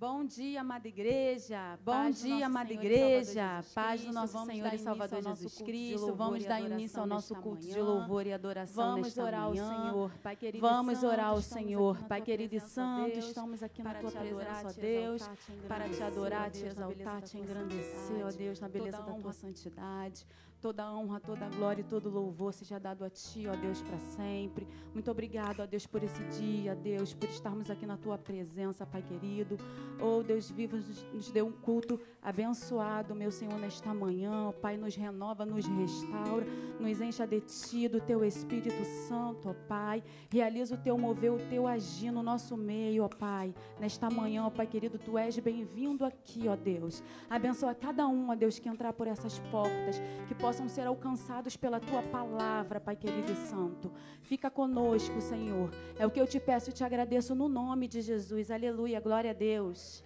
Bom dia, amada igreja. Bom paz dia, amada igreja. Paz do nosso Senhor e Salvador Jesus Cristo. Vamos dar início ao nosso culto de louvor e adoração Vamos orar ao Senhor, Pai querido. Vamos orar ao Senhor, Pai querido e santo. Estamos aqui na tua presença, ó Deus, para te adorar, te exaltar, te engrandecer, ó Deus, na beleza da tua santidade. Toda honra, toda glória e todo louvor seja dado a Ti, ó Deus, para sempre. Muito obrigado, ó Deus, por esse dia, Deus, por estarmos aqui na Tua presença, Pai querido. Oh, Deus vivo, nos dê um culto abençoado, meu Senhor, nesta manhã. Ó Pai, nos renova, nos restaura, nos encha de Ti, do Teu Espírito Santo, ó Pai. Realiza o Teu mover, o Teu agir no nosso meio, ó Pai. Nesta manhã, ó Pai querido, Tu és bem-vindo aqui, ó Deus. Abençoa cada um, ó Deus, que entrar por essas portas, que possa possam ser alcançados pela tua palavra, Pai querido e santo. Fica conosco, Senhor. É o que eu te peço e te agradeço no nome de Jesus. Aleluia, glória a Deus.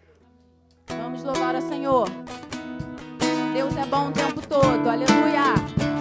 Vamos louvar ao Senhor. Deus é bom o tempo todo. Aleluia.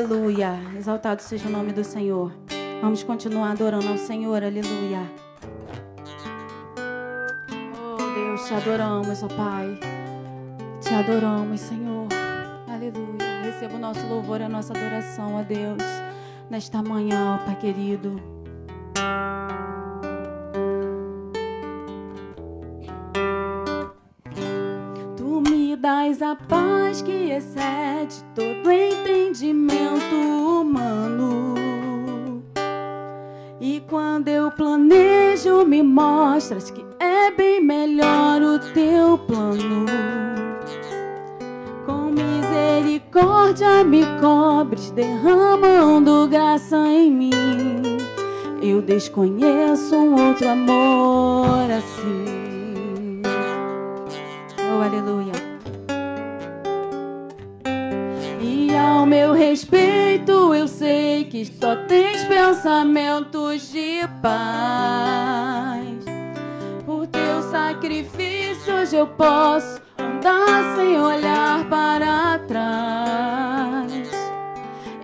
Aleluia. Exaltado seja o nome do Senhor. Vamos continuar adorando ao Senhor. Aleluia. Oh, Deus, te adoramos, ó oh Pai. Te adoramos, Senhor. Aleluia. Receba o nosso louvor e a nossa adoração a Deus nesta manhã, ó Pai querido. Mostras que é bem melhor o teu plano. Com misericórdia me cobres, derramando graça em mim. Eu desconheço um outro amor assim. Oh, aleluia. E ao meu respeito, eu sei que só tens pensamentos de paz. Sacrifício, hoje eu posso andar sem olhar para trás.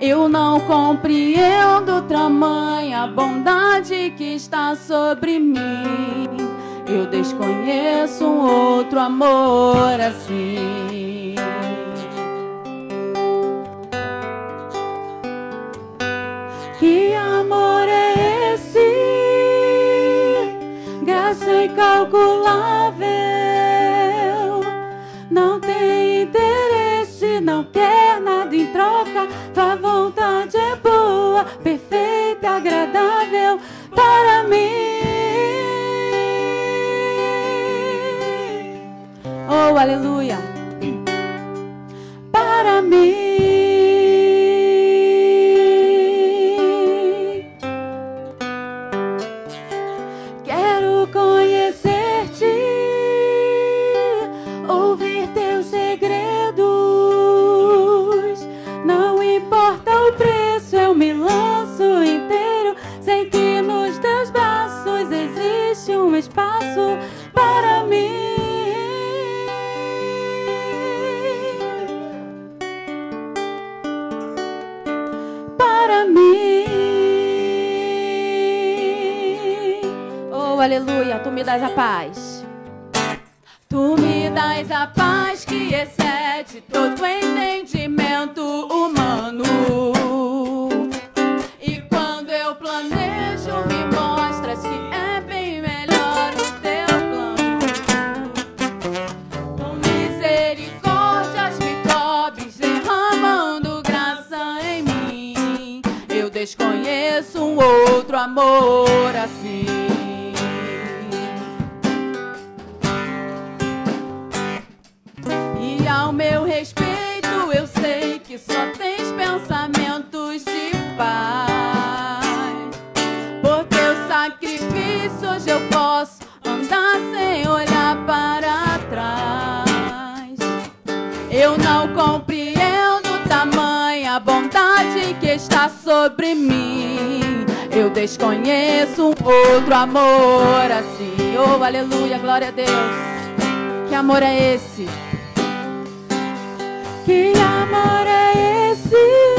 Eu não compreendo tamanha bondade que está sobre mim. Eu desconheço um outro amor assim. Que amor é incalculável. Não tem interesse, não quer nada em troca. Tua vontade é boa, perfeita, agradável para mim. Oh, aleluia. Para mim. Espaço para mim. Para mim. Oh, aleluia, tu me das a paz. Tu me das a paz que excede todo entendimento sobre mim. Eu desconheço um outro amor assim. Oh, aleluia, glória a Deus. Que amor é esse? Que amor é esse?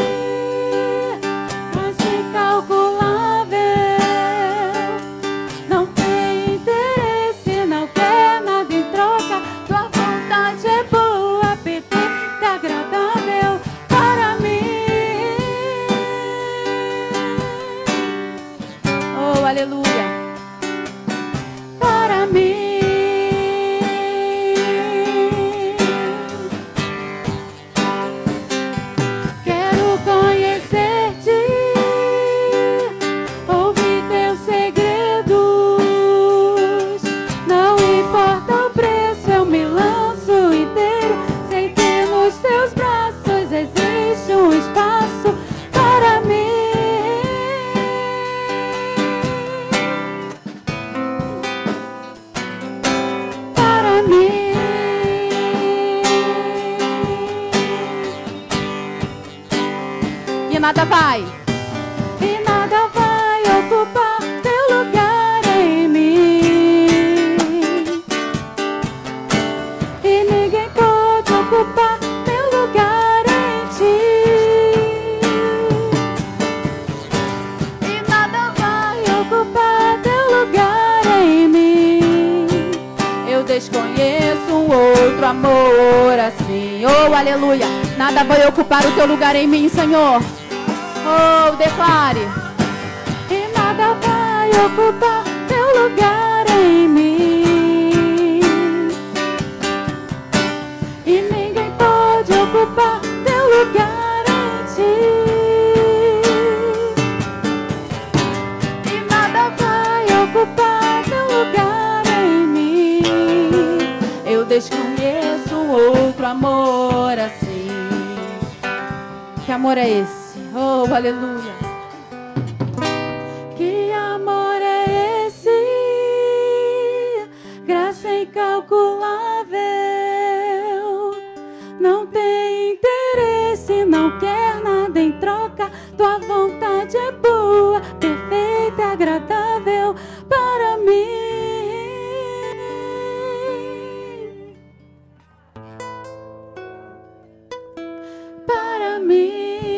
me.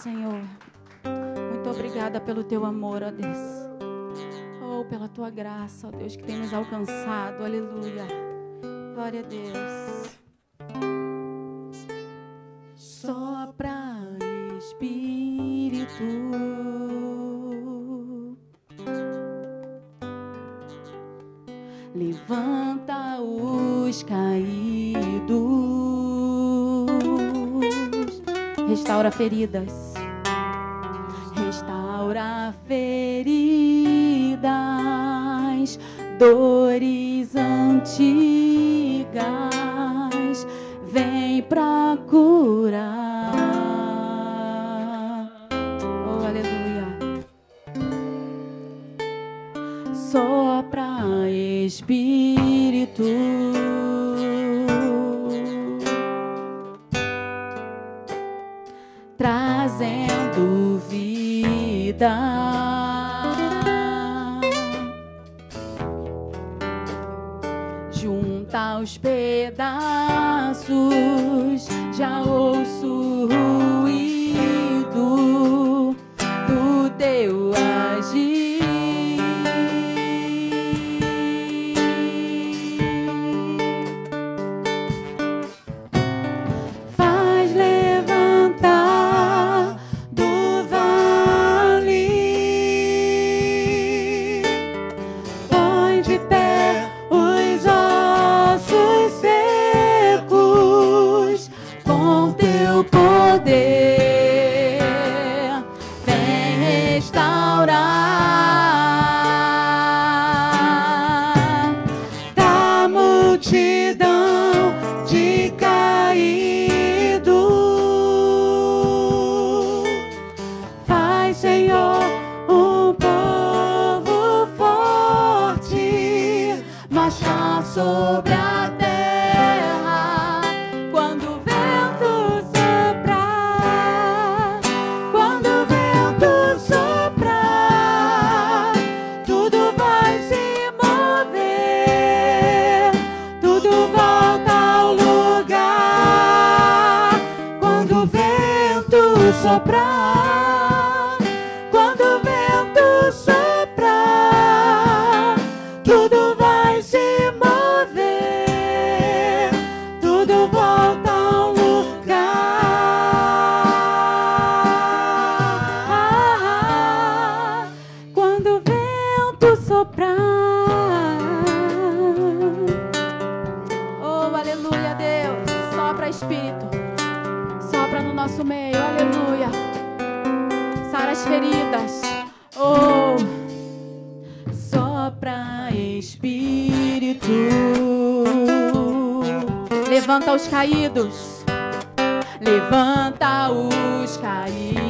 Senhor. Muito obrigada pelo teu amor, ó Deus. Oh, pela tua graça, ó Deus, que tem nos alcançado. Aleluia. Glória a Deus. Sopra, Espírito. Levanta os caídos. Restaura feridas. quedó Sopra, Espírito. Sopra no nosso meio. Aleluia. Sara as feridas. Oh. Sopra, Espírito. Levanta os caídos. Levanta os caídos.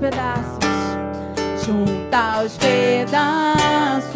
Pedaços, junta os pedaços,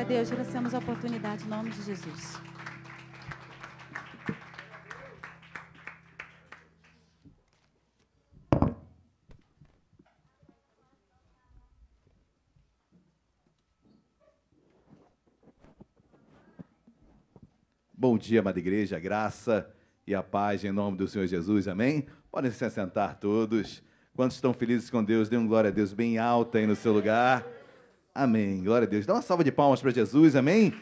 glória a Deus. Agradecemos a oportunidade em nome de Jesus. Bom dia, amada igreja, a graça e a paz em nome do Senhor Jesus, amém? Podem se assentar todos. Quantos estão felizes com Deus, dê um glória a Deus bem alta aí no seu lugar. Amém, glória a Deus. Dá uma salva de palmas para Jesus, amém?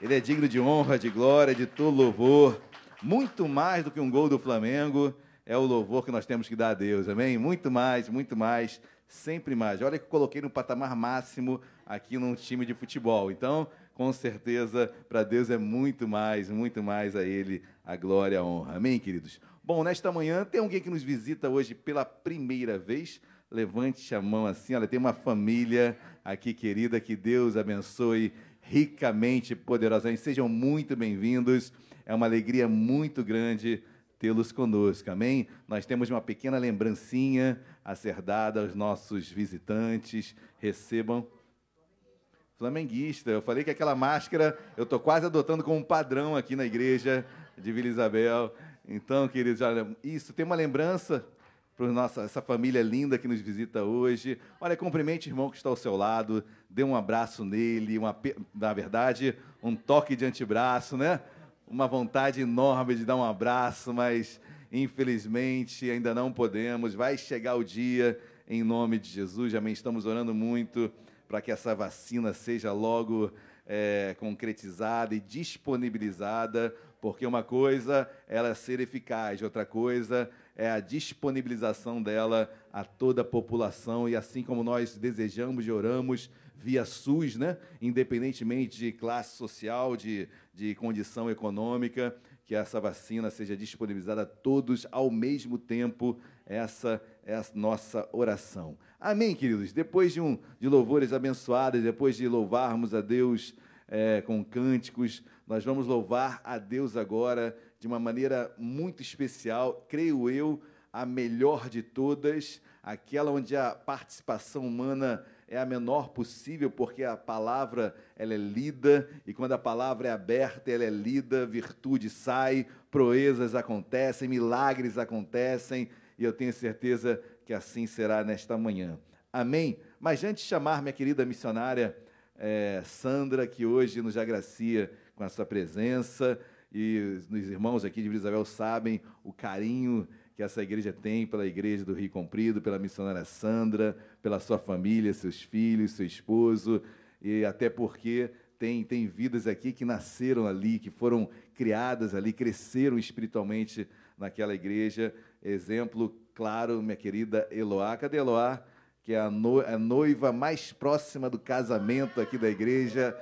Ele é digno de honra, de glória, de todo louvor. Muito mais do que um gol do Flamengo é o louvor que nós temos que dar a Deus, amém? Muito mais, muito mais, sempre mais. Olha que eu coloquei no patamar máximo aqui num time de futebol. Então, com certeza, para Deus é muito mais, muito mais a Ele a glória a honra. Amém, queridos? Bom, nesta manhã tem alguém que nos visita hoje pela primeira vez. Levante a mão assim, olha, tem uma família aqui querida, que Deus abençoe ricamente, poderosamente. Sejam muito bem-vindos. É uma alegria muito grande tê-los conosco, amém? Nós temos uma pequena lembrancinha a ser dada aos nossos visitantes. Recebam flamenguista. Eu falei que aquela máscara eu estou quase adotando como um padrão aqui na igreja de Vila Isabel. Então, queridos, olha, isso tem uma lembrança para nossa essa família linda que nos visita hoje. Olha, cumprimente o irmão que está ao seu lado, dê um abraço nele, uma, na verdade, um toque de antebraço, né? Uma vontade enorme de dar um abraço, mas infelizmente ainda não podemos. Vai chegar o dia em nome de Jesus. Amém. Estamos orando muito para que essa vacina seja logo é, concretizada e disponibilizada, porque uma coisa é ela ser eficaz, outra coisa é a disponibilização dela a toda a população e assim como nós desejamos e oramos via SUS, né? independentemente de classe social, de, de condição econômica, que essa vacina seja disponibilizada a todos ao mesmo tempo. Essa é a nossa oração. Amém, queridos? Depois de, um, de louvores abençoados, depois de louvarmos a Deus é, com cânticos, nós vamos louvar a Deus agora de uma maneira muito especial, creio eu, a melhor de todas, aquela onde a participação humana é a menor possível, porque a palavra ela é lida e quando a palavra é aberta, ela é lida, virtude sai, proezas acontecem, milagres acontecem, e eu tenho certeza que assim será nesta manhã. Amém? Mas antes de chamar minha querida missionária eh, Sandra, que hoje nos agracia com a sua presença, e os irmãos aqui de Vila Isabel sabem o carinho que essa igreja tem pela igreja do Rio Comprido, pela missionária Sandra, pela sua família, seus filhos, seu esposo, e até porque tem, tem vidas aqui que nasceram ali, que foram criadas ali, cresceram espiritualmente naquela igreja. Exemplo claro, minha querida Eloá. Cadê Eloá? Que é a, no, a noiva mais próxima do casamento aqui da igreja.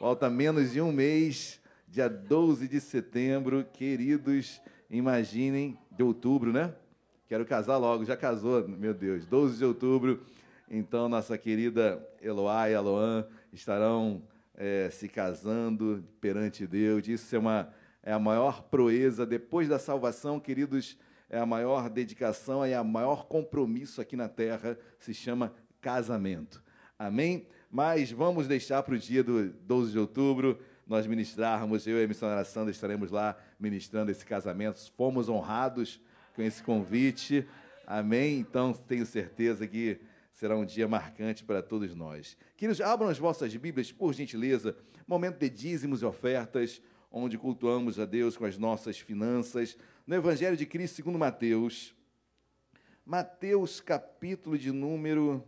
Falta menos de um mês, dia 12 de setembro. Queridos, imaginem, de outubro, né? Quero casar logo, já casou, meu Deus. 12 de outubro, Então, nossa querida Eloá e Aloan estarão é, se casando perante Deus. Isso é, uma, é a maior proeza. Depois da salvação, queridos, é a maior dedicação, é a maior compromisso aqui na terra, se chama casamento. Amém? Mas vamos deixar para o dia do 12 de outubro nós ministrarmos, eu e a missionária Sandra estaremos lá ministrando esse casamento. Fomos honrados com esse convite. Amém? Então, tenho certeza que será um dia marcante para todos nós. Queridos, abram as vossas Bíblias, por gentileza, momento de dízimos e ofertas, onde cultuamos a Deus com as nossas finanças. No Evangelho de Cristo, segundo Mateus, Mateus, capítulo de número.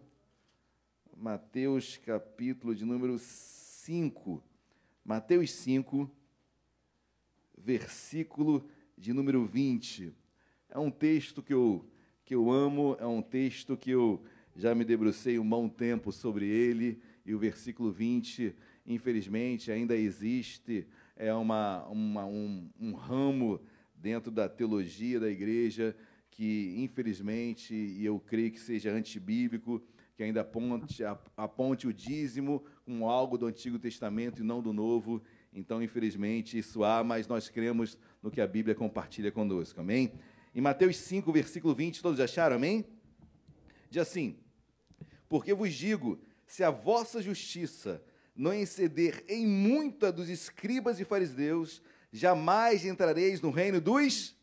Mateus, capítulo de número 5. Mateus 5, versículo de número 20. É um texto que eu, que eu amo, é um texto que eu já me debrucei um bom tempo sobre ele, e o versículo 20, infelizmente, ainda existe, é uma, uma um, um ramo dentro da teologia da igreja que, infelizmente, e eu creio que seja antibíblico, que ainda aponte, aponte o dízimo como algo do Antigo Testamento e não do Novo. Então, infelizmente, isso há, mas nós cremos no que a Bíblia compartilha conosco. Amém? Em Mateus 5, versículo 20, todos acharam? Amém? Diz assim: porque vos digo: se a vossa justiça não exceder em muita dos escribas e fariseus, jamais entrareis no reino dos.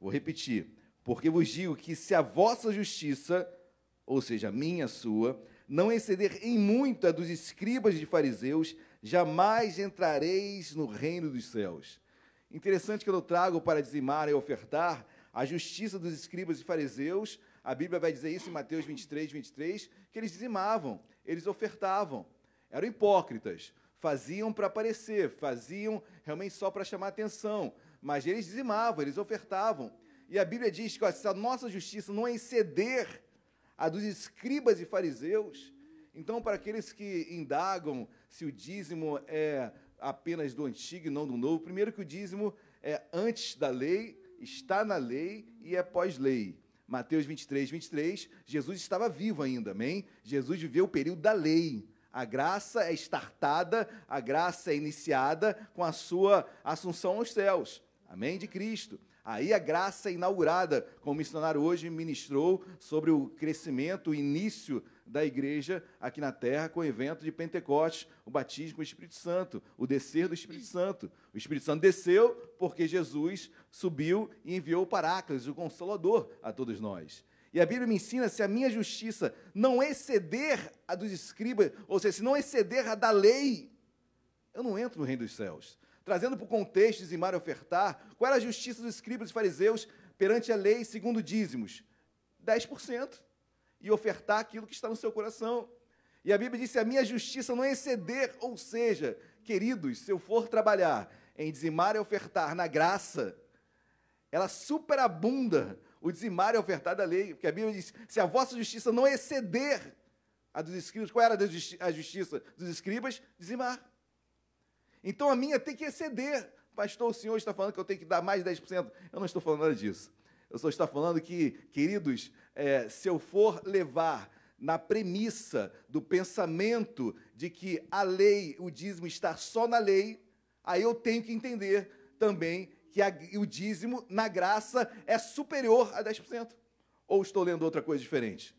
Vou repetir. Porque vos digo que se a vossa justiça, ou seja, a minha, a sua, não exceder em muita dos escribas e fariseus, jamais entrareis no reino dos céus. Interessante que eu trago para dizimar e ofertar a justiça dos escribas e fariseus a Bíblia vai dizer isso em Mateus 23, 23, que eles dizimavam, eles ofertavam, eram hipócritas, faziam para aparecer, faziam realmente só para chamar atenção, mas eles dizimavam, eles ofertavam. E a Bíblia diz que ó, se a nossa justiça não exceder a dos escribas e fariseus, então, para aqueles que indagam se o dízimo é apenas do antigo e não do novo, primeiro que o dízimo é antes da lei, está na lei e é pós-lei. Mateus 23, 23, Jesus estava vivo ainda, amém? Jesus viveu o período da lei. A graça é estartada, a graça é iniciada com a sua assunção aos céus, amém? De Cristo. Aí a graça inaugurada, como o missionário hoje ministrou sobre o crescimento, o início da igreja aqui na terra com o evento de Pentecostes, o batismo com o Espírito Santo, o descer do Espírito Santo. O Espírito Santo desceu porque Jesus subiu e enviou o Paráclitos, o Consolador, a todos nós. E a Bíblia me ensina se a minha justiça não exceder a dos escribas, ou seja, se não exceder a da lei, eu não entro no reino dos céus. Trazendo para o contexto, dizimar e ofertar, qual era a justiça dos escribas e fariseus perante a lei segundo dízimos? 10% e ofertar aquilo que está no seu coração. E a Bíblia diz: se a minha justiça não exceder, ou seja, queridos, se eu for trabalhar em dizimar e ofertar na graça, ela superabunda o dizimar e ofertar da lei, porque a Bíblia diz: se a vossa justiça não exceder a dos escribas, qual era a justiça dos escribas? Dizimar. Então a minha tem que exceder. Pastor, o senhor está falando que eu tenho que dar mais de 10%. Eu não estou falando nada disso. Eu só estou falando que, queridos, é, se eu for levar na premissa do pensamento de que a lei, o dízimo está só na lei, aí eu tenho que entender também que a, o dízimo na graça é superior a 10%. Ou estou lendo outra coisa diferente?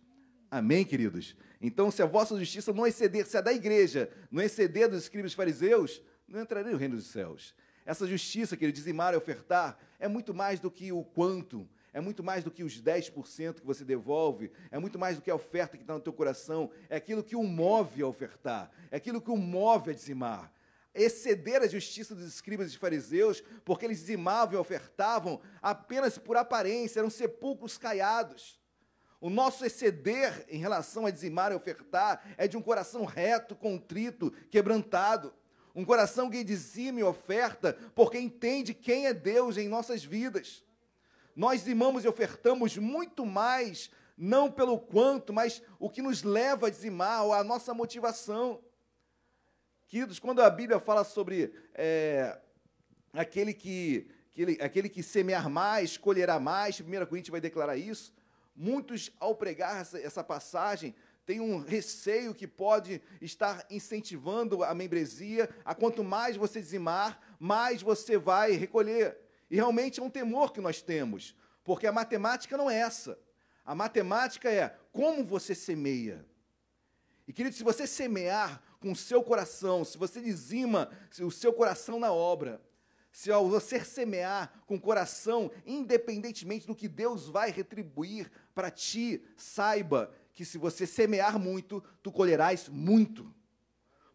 Amém, queridos? Então, se a vossa justiça não exceder, se a da igreja não exceder dos escribas fariseus, não entrarei no reino dos céus. Essa justiça que ele dizimar e ofertar é muito mais do que o quanto, é muito mais do que os 10% que você devolve, é muito mais do que a oferta que está no teu coração, é aquilo que o move a ofertar, é aquilo que o move a dizimar. Exceder a justiça dos escribas e fariseus, porque eles dizimavam e ofertavam apenas por aparência, eram sepulcros caiados. O nosso exceder em relação a dizimar e ofertar é de um coração reto, contrito, quebrantado. Um coração que dizima e oferta porque entende quem é Deus em nossas vidas nós dizimamos e ofertamos muito mais, não pelo quanto, mas o que nos leva a dizimar, a nossa motivação. Queridos, quando a Bíblia fala sobre é, aquele, que, aquele, aquele que semear mais, colherá mais, 1 Coríntios vai declarar isso, muitos, ao pregar essa, essa passagem, tem um receio que pode estar incentivando a membresia, a quanto mais você dizimar, mais você vai recolher. E realmente é um temor que nós temos, porque a matemática não é essa. A matemática é como você semeia. E querido, se você semear com o seu coração, se você dizima o seu coração na obra, se ao você semear com o coração, independentemente do que Deus vai retribuir para ti, saiba que se você semear muito, tu colherás muito.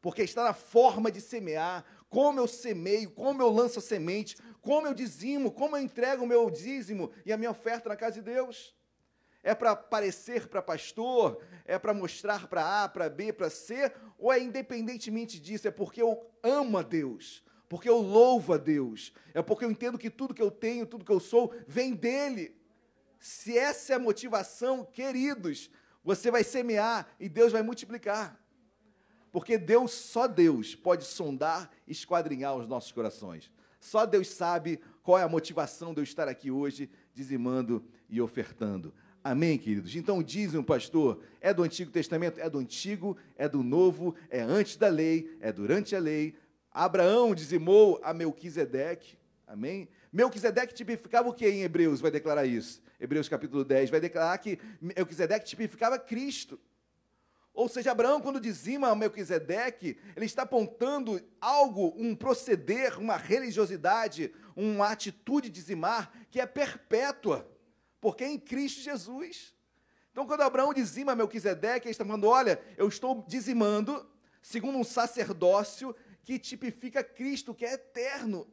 Porque está na forma de semear, como eu semeio, como eu lanço a semente, como eu dizimo, como eu entrego o meu dízimo e a minha oferta na casa de Deus. É para parecer para pastor? É para mostrar para A, para B, para C? Ou é independentemente disso? É porque eu amo a Deus, porque eu louvo a Deus, é porque eu entendo que tudo que eu tenho, tudo que eu sou, vem dEle. Se essa é a motivação, queridos, você vai semear e Deus vai multiplicar. Porque Deus, só Deus, pode sondar e esquadrinhar os nossos corações. Só Deus sabe qual é a motivação de eu estar aqui hoje, dizimando e ofertando. Amém, queridos? Então, dizem pastor, é do Antigo Testamento? É do Antigo, é do Novo, é antes da lei, é durante a lei. Abraão dizimou a Melquisedeque. Amém? Melquisedeque tipificava o que em Hebreus? Vai declarar isso. Hebreus capítulo 10 vai declarar que Melquisedeque tipificava Cristo. Ou seja, Abraão, quando dizima Melquisedeque, ele está apontando algo, um proceder, uma religiosidade, uma atitude de dizimar que é perpétua, porque é em Cristo Jesus. Então, quando Abraão dizima Melquisedeque, ele está falando: olha, eu estou dizimando segundo um sacerdócio que tipifica Cristo, que é eterno.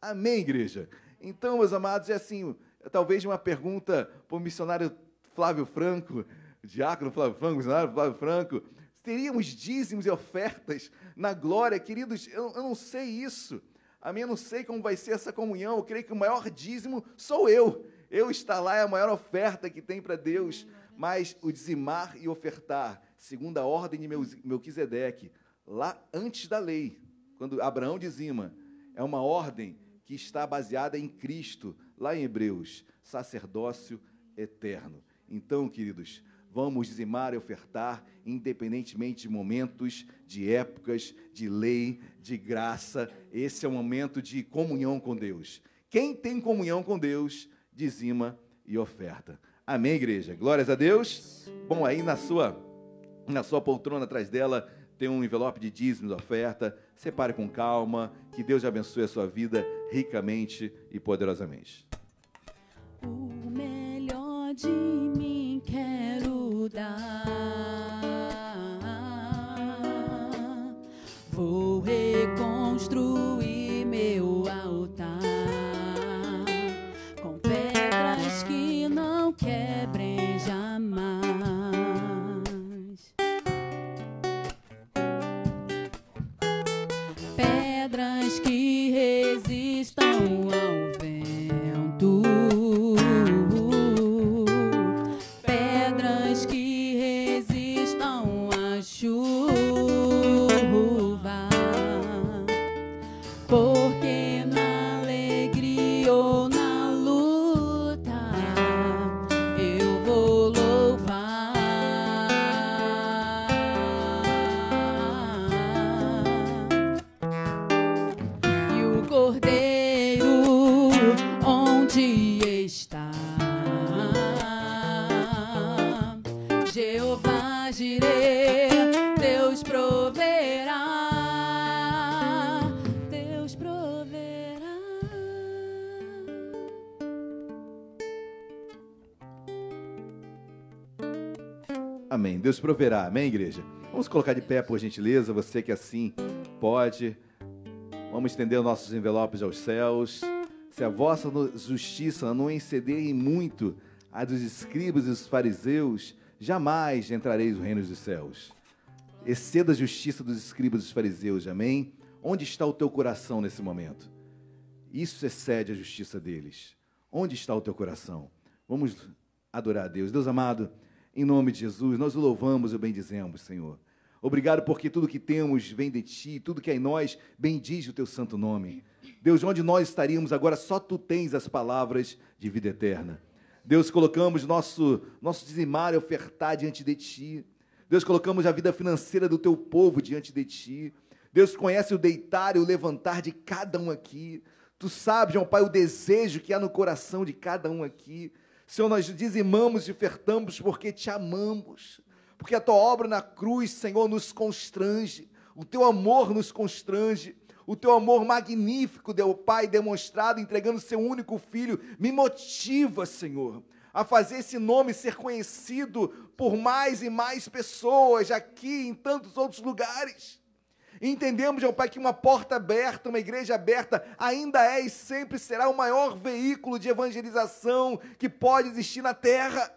Amém, igreja? Então, meus amados, é assim, talvez uma pergunta para o missionário Flávio Franco, diácono Flávio Franco, missionário Flávio Franco, teríamos dízimos e ofertas na glória? Queridos, eu, eu não sei isso. A minha não sei como vai ser essa comunhão. Eu creio que o maior dízimo sou eu. Eu estar lá é a maior oferta que tem para Deus. Mas o dizimar e ofertar, segundo a ordem de Melquisedeque, lá antes da lei, quando Abraão dizima, é uma ordem que está baseada em Cristo, lá em Hebreus, sacerdócio eterno. Então, queridos, vamos dizimar e ofertar, independentemente de momentos, de épocas, de lei, de graça. Esse é o momento de comunhão com Deus. Quem tem comunhão com Deus, dizima e oferta. Amém, igreja? Glórias a Deus. Bom, aí na sua, na sua poltrona atrás dela tem um envelope de dízimos, oferta. Separe com calma. Que Deus abençoe a sua vida ricamente e poderosamente. O melhor de mim quero dar. Proverá. Amém, igreja? Vamos colocar de pé, por gentileza, você que assim pode. Vamos estender os nossos envelopes aos céus. Se a vossa justiça não exceder em muito a dos escribas e dos fariseus, jamais entrareis no reino dos céus. Exceda a justiça dos escribas e dos fariseus, amém? Onde está o teu coração nesse momento? Isso excede a justiça deles. Onde está o teu coração? Vamos adorar a Deus. Deus amado, em nome de Jesus, nós o louvamos e o bendizemos, Senhor. Obrigado porque tudo que temos vem de Ti, tudo que é em nós bendiz o Teu santo nome. Deus, onde nós estaríamos agora, só Tu tens as palavras de vida eterna. Deus, colocamos nosso, nosso dizimar e ofertar diante de Ti. Deus, colocamos a vida financeira do teu povo diante de ti. Deus conhece o deitar e o levantar de cada um aqui. Tu sabes, meu Pai, o desejo que há no coração de cada um aqui. Senhor, nós dizimamos e ofertamos porque te amamos. Porque a tua obra na cruz, Senhor, nos constrange. O teu amor nos constrange. O teu amor magnífico, meu Pai, demonstrado, entregando seu único filho, me motiva, Senhor, a fazer esse nome ser conhecido por mais e mais pessoas aqui em tantos outros lugares. Entendemos, meu Pai, que uma porta aberta, uma igreja aberta, ainda é e sempre será o maior veículo de evangelização que pode existir na terra.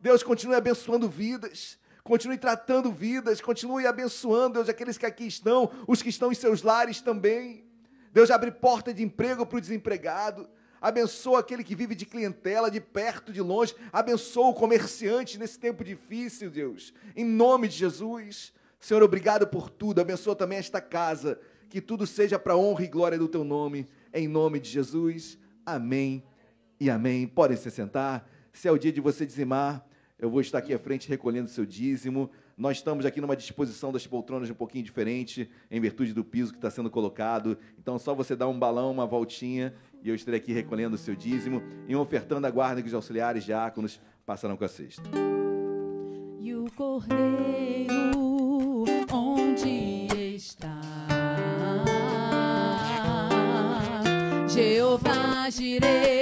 Deus continue abençoando vidas, continue tratando vidas, continue abençoando, Deus, aqueles que aqui estão, os que estão em seus lares também. Deus abre porta de emprego para o desempregado. Abençoa aquele que vive de clientela, de perto, de longe. Abençoa o comerciante nesse tempo difícil, Deus. Em nome de Jesus. Senhor, obrigado por tudo. Abençoa também esta casa. Que tudo seja para honra e glória do teu nome. Em nome de Jesus. Amém e amém. Podem se sentar. Se é o dia de você dizimar, eu vou estar aqui à frente recolhendo seu dízimo. Nós estamos aqui numa disposição das poltronas um pouquinho diferente, em virtude do piso que está sendo colocado. Então, só você dar um balão, uma voltinha, e eu estarei aqui recolhendo o seu dízimo e ofertando a guarda que os auxiliares diáconos passarão com a cesta. E o cordeiro onde está? Jeová Jireh,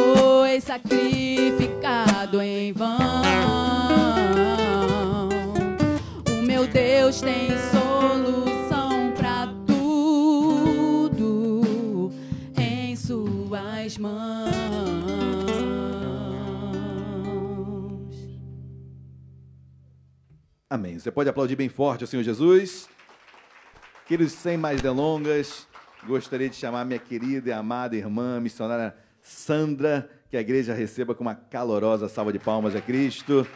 foi sacrificado em vão. O meu Deus tem solução para tudo em suas mãos. Amém. Você pode aplaudir bem forte ao Senhor Jesus. Queridos, sem mais delongas, gostaria de chamar minha querida e amada irmã missionária Sandra, que a igreja receba com uma calorosa salva de palmas a Cristo.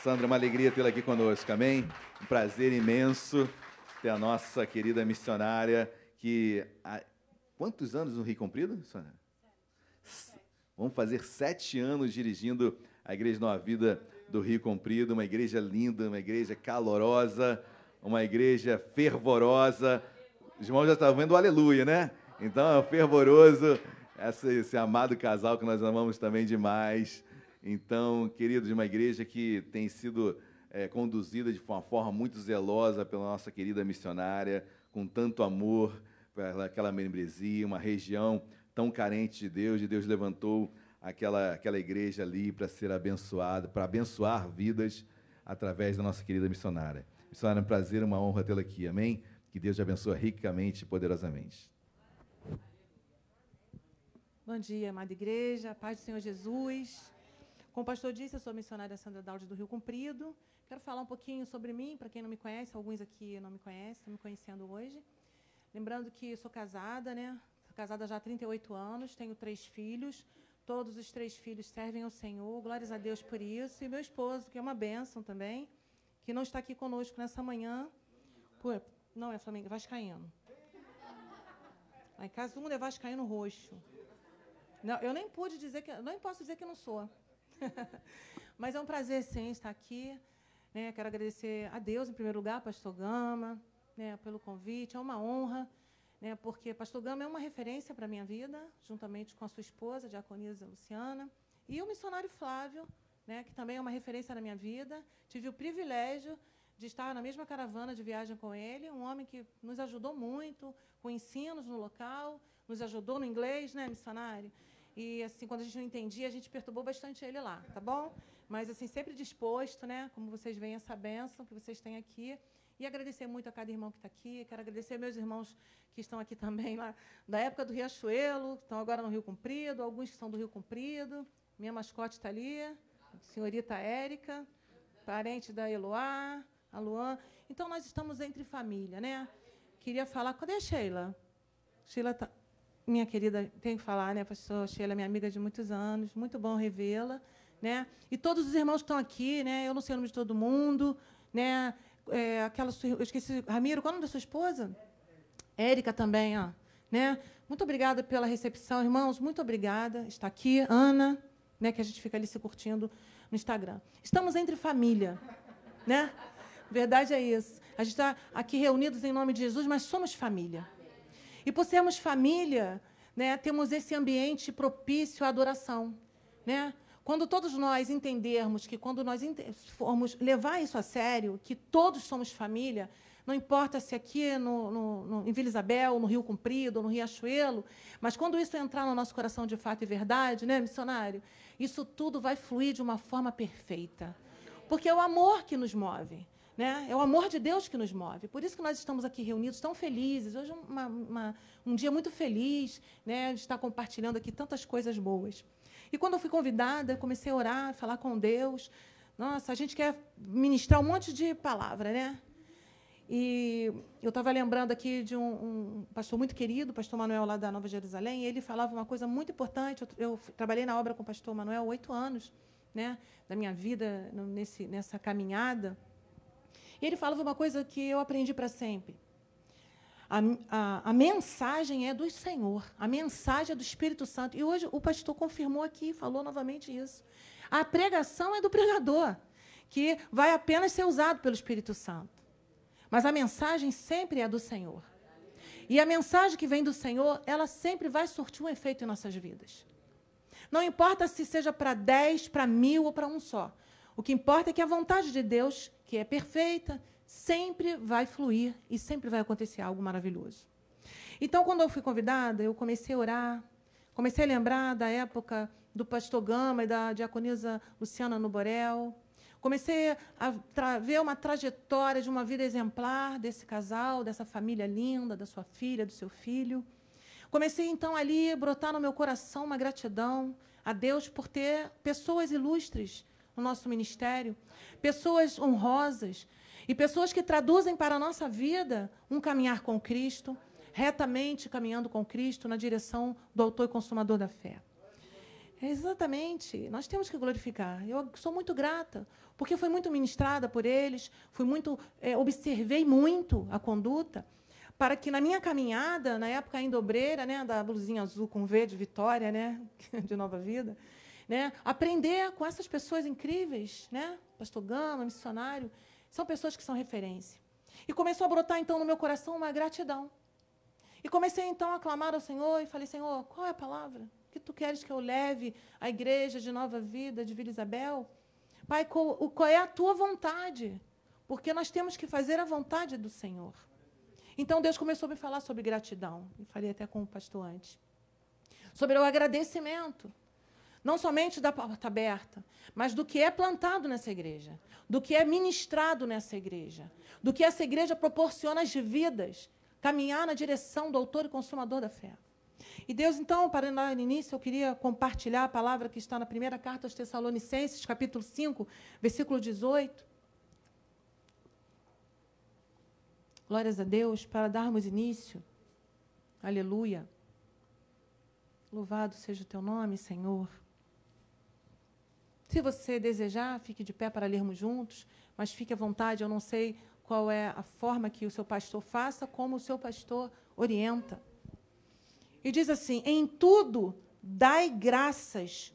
Sandra, uma alegria tê-la aqui conosco, amém? Um prazer imenso ter a nossa querida missionária que há quantos anos no Rio Comprido, Sandra? Vamos fazer sete anos dirigindo a Igreja Nova Vida do Rio Comprido, uma igreja linda, uma igreja calorosa, uma igreja fervorosa. Os irmãos já estavam vendo o aleluia, né? Então é fervoroso esse, esse amado casal que nós amamos também demais. Então, queridos, uma igreja que tem sido é, conduzida de uma forma muito zelosa pela nossa querida missionária, com tanto amor pelaquela membresia, uma região tão carente de Deus, e Deus levantou aquela, aquela igreja ali para ser abençoada, para abençoar vidas através da nossa querida missionária. Missionária, é um prazer, uma honra tê-la aqui, amém? Que Deus te abençoe ricamente e poderosamente. Bom dia, amada igreja, paz do Senhor Jesus. Como o pastor disse, eu sou missionária Sandra Daldi do Rio Comprido. Quero falar um pouquinho sobre mim, para quem não me conhece, alguns aqui não me conhecem, estão me conhecendo hoje. Lembrando que sou casada, né? Sou casada já há 38 anos, tenho três filhos. Todos os três filhos servem ao Senhor, glórias a Deus por isso. E meu esposo, que é uma bênção também, que não está aqui conosco nessa manhã. Por, não é Flamengo, é Vascaíno. Lá em casa é Vascaíno roxo. Não, eu nem pude dizer que. Nem posso dizer que não sou. Mas é um prazer, sim, estar aqui. Né? Quero agradecer a Deus, em primeiro lugar, Pastor Gama, né, pelo convite. É uma honra, né, porque Pastor Gama é uma referência para a minha vida, juntamente com a sua esposa, Diaconisa Luciana, e o missionário Flávio, né, que também é uma referência na minha vida. Tive o privilégio de estar na mesma caravana de viagem com ele, um homem que nos ajudou muito com ensinos no local, nos ajudou no inglês, né, missionário? E assim, quando a gente não entendia, a gente perturbou bastante ele lá, tá bom? Mas assim, sempre disposto, né? Como vocês veem essa bênção que vocês têm aqui. E agradecer muito a cada irmão que está aqui. Quero agradecer meus irmãos que estão aqui também lá da época do Riachuelo, que estão agora no Rio Comprido, alguns que são do Rio Comprido. Minha mascote está ali, senhorita Érica. parente da Eloá, a Luan. Então, nós estamos entre família, né? Queria falar. Cadê a Sheila? Sheila tá, minha querida, tem que falar, né, pastor Sheila, minha amiga de muitos anos, muito bom revê-la, né? E todos os irmãos que estão aqui, né? Eu não sei o nome de todo mundo, né? É, aquela sua, eu esqueci, Ramiro, qual é o nome da sua esposa? Érica também, ó, né? Muito obrigada pela recepção, irmãos, muito obrigada. Está aqui Ana, né, que a gente fica ali se curtindo no Instagram. Estamos entre família, né? Verdade é isso. A gente está aqui reunidos em nome de Jesus, mas somos família. E por sermos família, né, temos esse ambiente propício à adoração. Né? Quando todos nós entendermos que, quando nós formos levar isso a sério, que todos somos família, não importa se aqui no, no, no, em Vila Isabel, no Rio Comprido, no Riachuelo, mas quando isso entrar no nosso coração de fato e verdade, né, missionário, isso tudo vai fluir de uma forma perfeita. Porque é o amor que nos move. Né? É o amor de Deus que nos move. Por isso que nós estamos aqui reunidos tão felizes. Hoje é uma, uma, um dia muito feliz né, de estar compartilhando aqui tantas coisas boas. E quando eu fui convidada, eu comecei a orar, falar com Deus. Nossa, a gente quer ministrar um monte de palavra, né? E eu estava lembrando aqui de um, um, pastor muito querido, pastor Manuel, lá da Nova Jerusalém, e ele falava uma coisa muito importante. Eu, eu trabalhei na obra com o pastor Manuel oito anos né, da minha vida nesse, nessa caminhada. E ele falava uma coisa que eu aprendi para sempre. A, a, a, mensagem é do Senhor, a mensagem é do Espírito Santo. E hoje o pastor confirmou aqui, falou novamente isso. A pregação é do pregador, que vai apenas ser usado pelo Espírito Santo. Mas a mensagem sempre é do Senhor. E a mensagem que vem do Senhor, ela sempre vai surtir um efeito em nossas vidas. Não importa se seja para dez, para mil ou para um só. O que importa é que a vontade de Deus, que é perfeita, sempre vai fluir e sempre vai acontecer algo maravilhoso. Então, quando eu fui convidada, eu comecei a orar, comecei a lembrar da época do pastor Gama e da diaconisa Luciana Nuborel. Comecei a ver uma trajetória de uma vida exemplar desse casal, dessa família linda, da sua filha, do seu filho. Comecei então ali a brotar no meu coração uma gratidão a Deus por ter pessoas ilustres no nosso ministério, pessoas honrosas e pessoas que traduzem para a nossa vida um caminhar com Cristo, retamente caminhando com Cristo na direção do autor e consumador da fé. exatamente, nós temos que glorificar. Eu sou muito grata, porque fui muito ministrada por eles, fui muito, é, observei muito a conduta, para que na minha caminhada, na época ainda obreira, né, da blusinha azul com V de Vitória, né, de Nova Vida, né? Aprender com essas pessoas incríveis, né? Pastor Gama, missionário, são pessoas que são referência. E começou a brotar então no meu coração uma gratidão. E comecei então a clamar ao Senhor e falei: Senhor, qual é a palavra que tu queres que eu leve à igreja de Nova Vida, de Vila Isabel? Pai, qual, qual é a tua vontade? Porque nós temos que fazer a vontade do Senhor. Então Deus começou a me falar sobre gratidão. E falei até com o pastor antes. Sobre o agradecimento não somente da porta aberta, mas do que é plantado nessa igreja, do que é ministrado nessa igreja, do que essa igreja proporciona às vidas, caminhar na direção do autor e consumador da fé. E Deus, então, para no início, eu queria compartilhar a palavra que está na primeira carta aos Tessalonicenses, capítulo 5, versículo 18. Glórias a Deus, para darmos início. Aleluia. Louvado seja o teu nome, Senhor. Se você desejar, fique de pé para lermos juntos, mas fique à vontade, eu não sei qual é a forma que o seu pastor faça, como o seu pastor orienta. E diz assim: em tudo dai graças,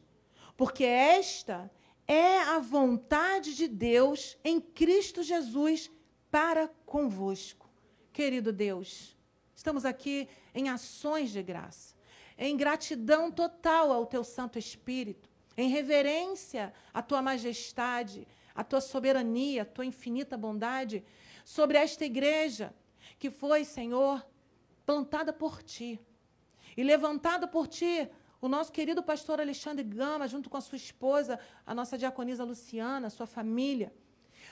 porque esta é a vontade de Deus em Cristo Jesus para convosco. Querido Deus, estamos aqui em ações de graça, em gratidão total ao teu Santo Espírito em reverência à tua majestade, à tua soberania, à tua infinita bondade sobre esta igreja que foi, Senhor, plantada por ti e levantada por ti. O nosso querido pastor Alexandre Gama, junto com a sua esposa, a nossa diaconisa Luciana, sua família,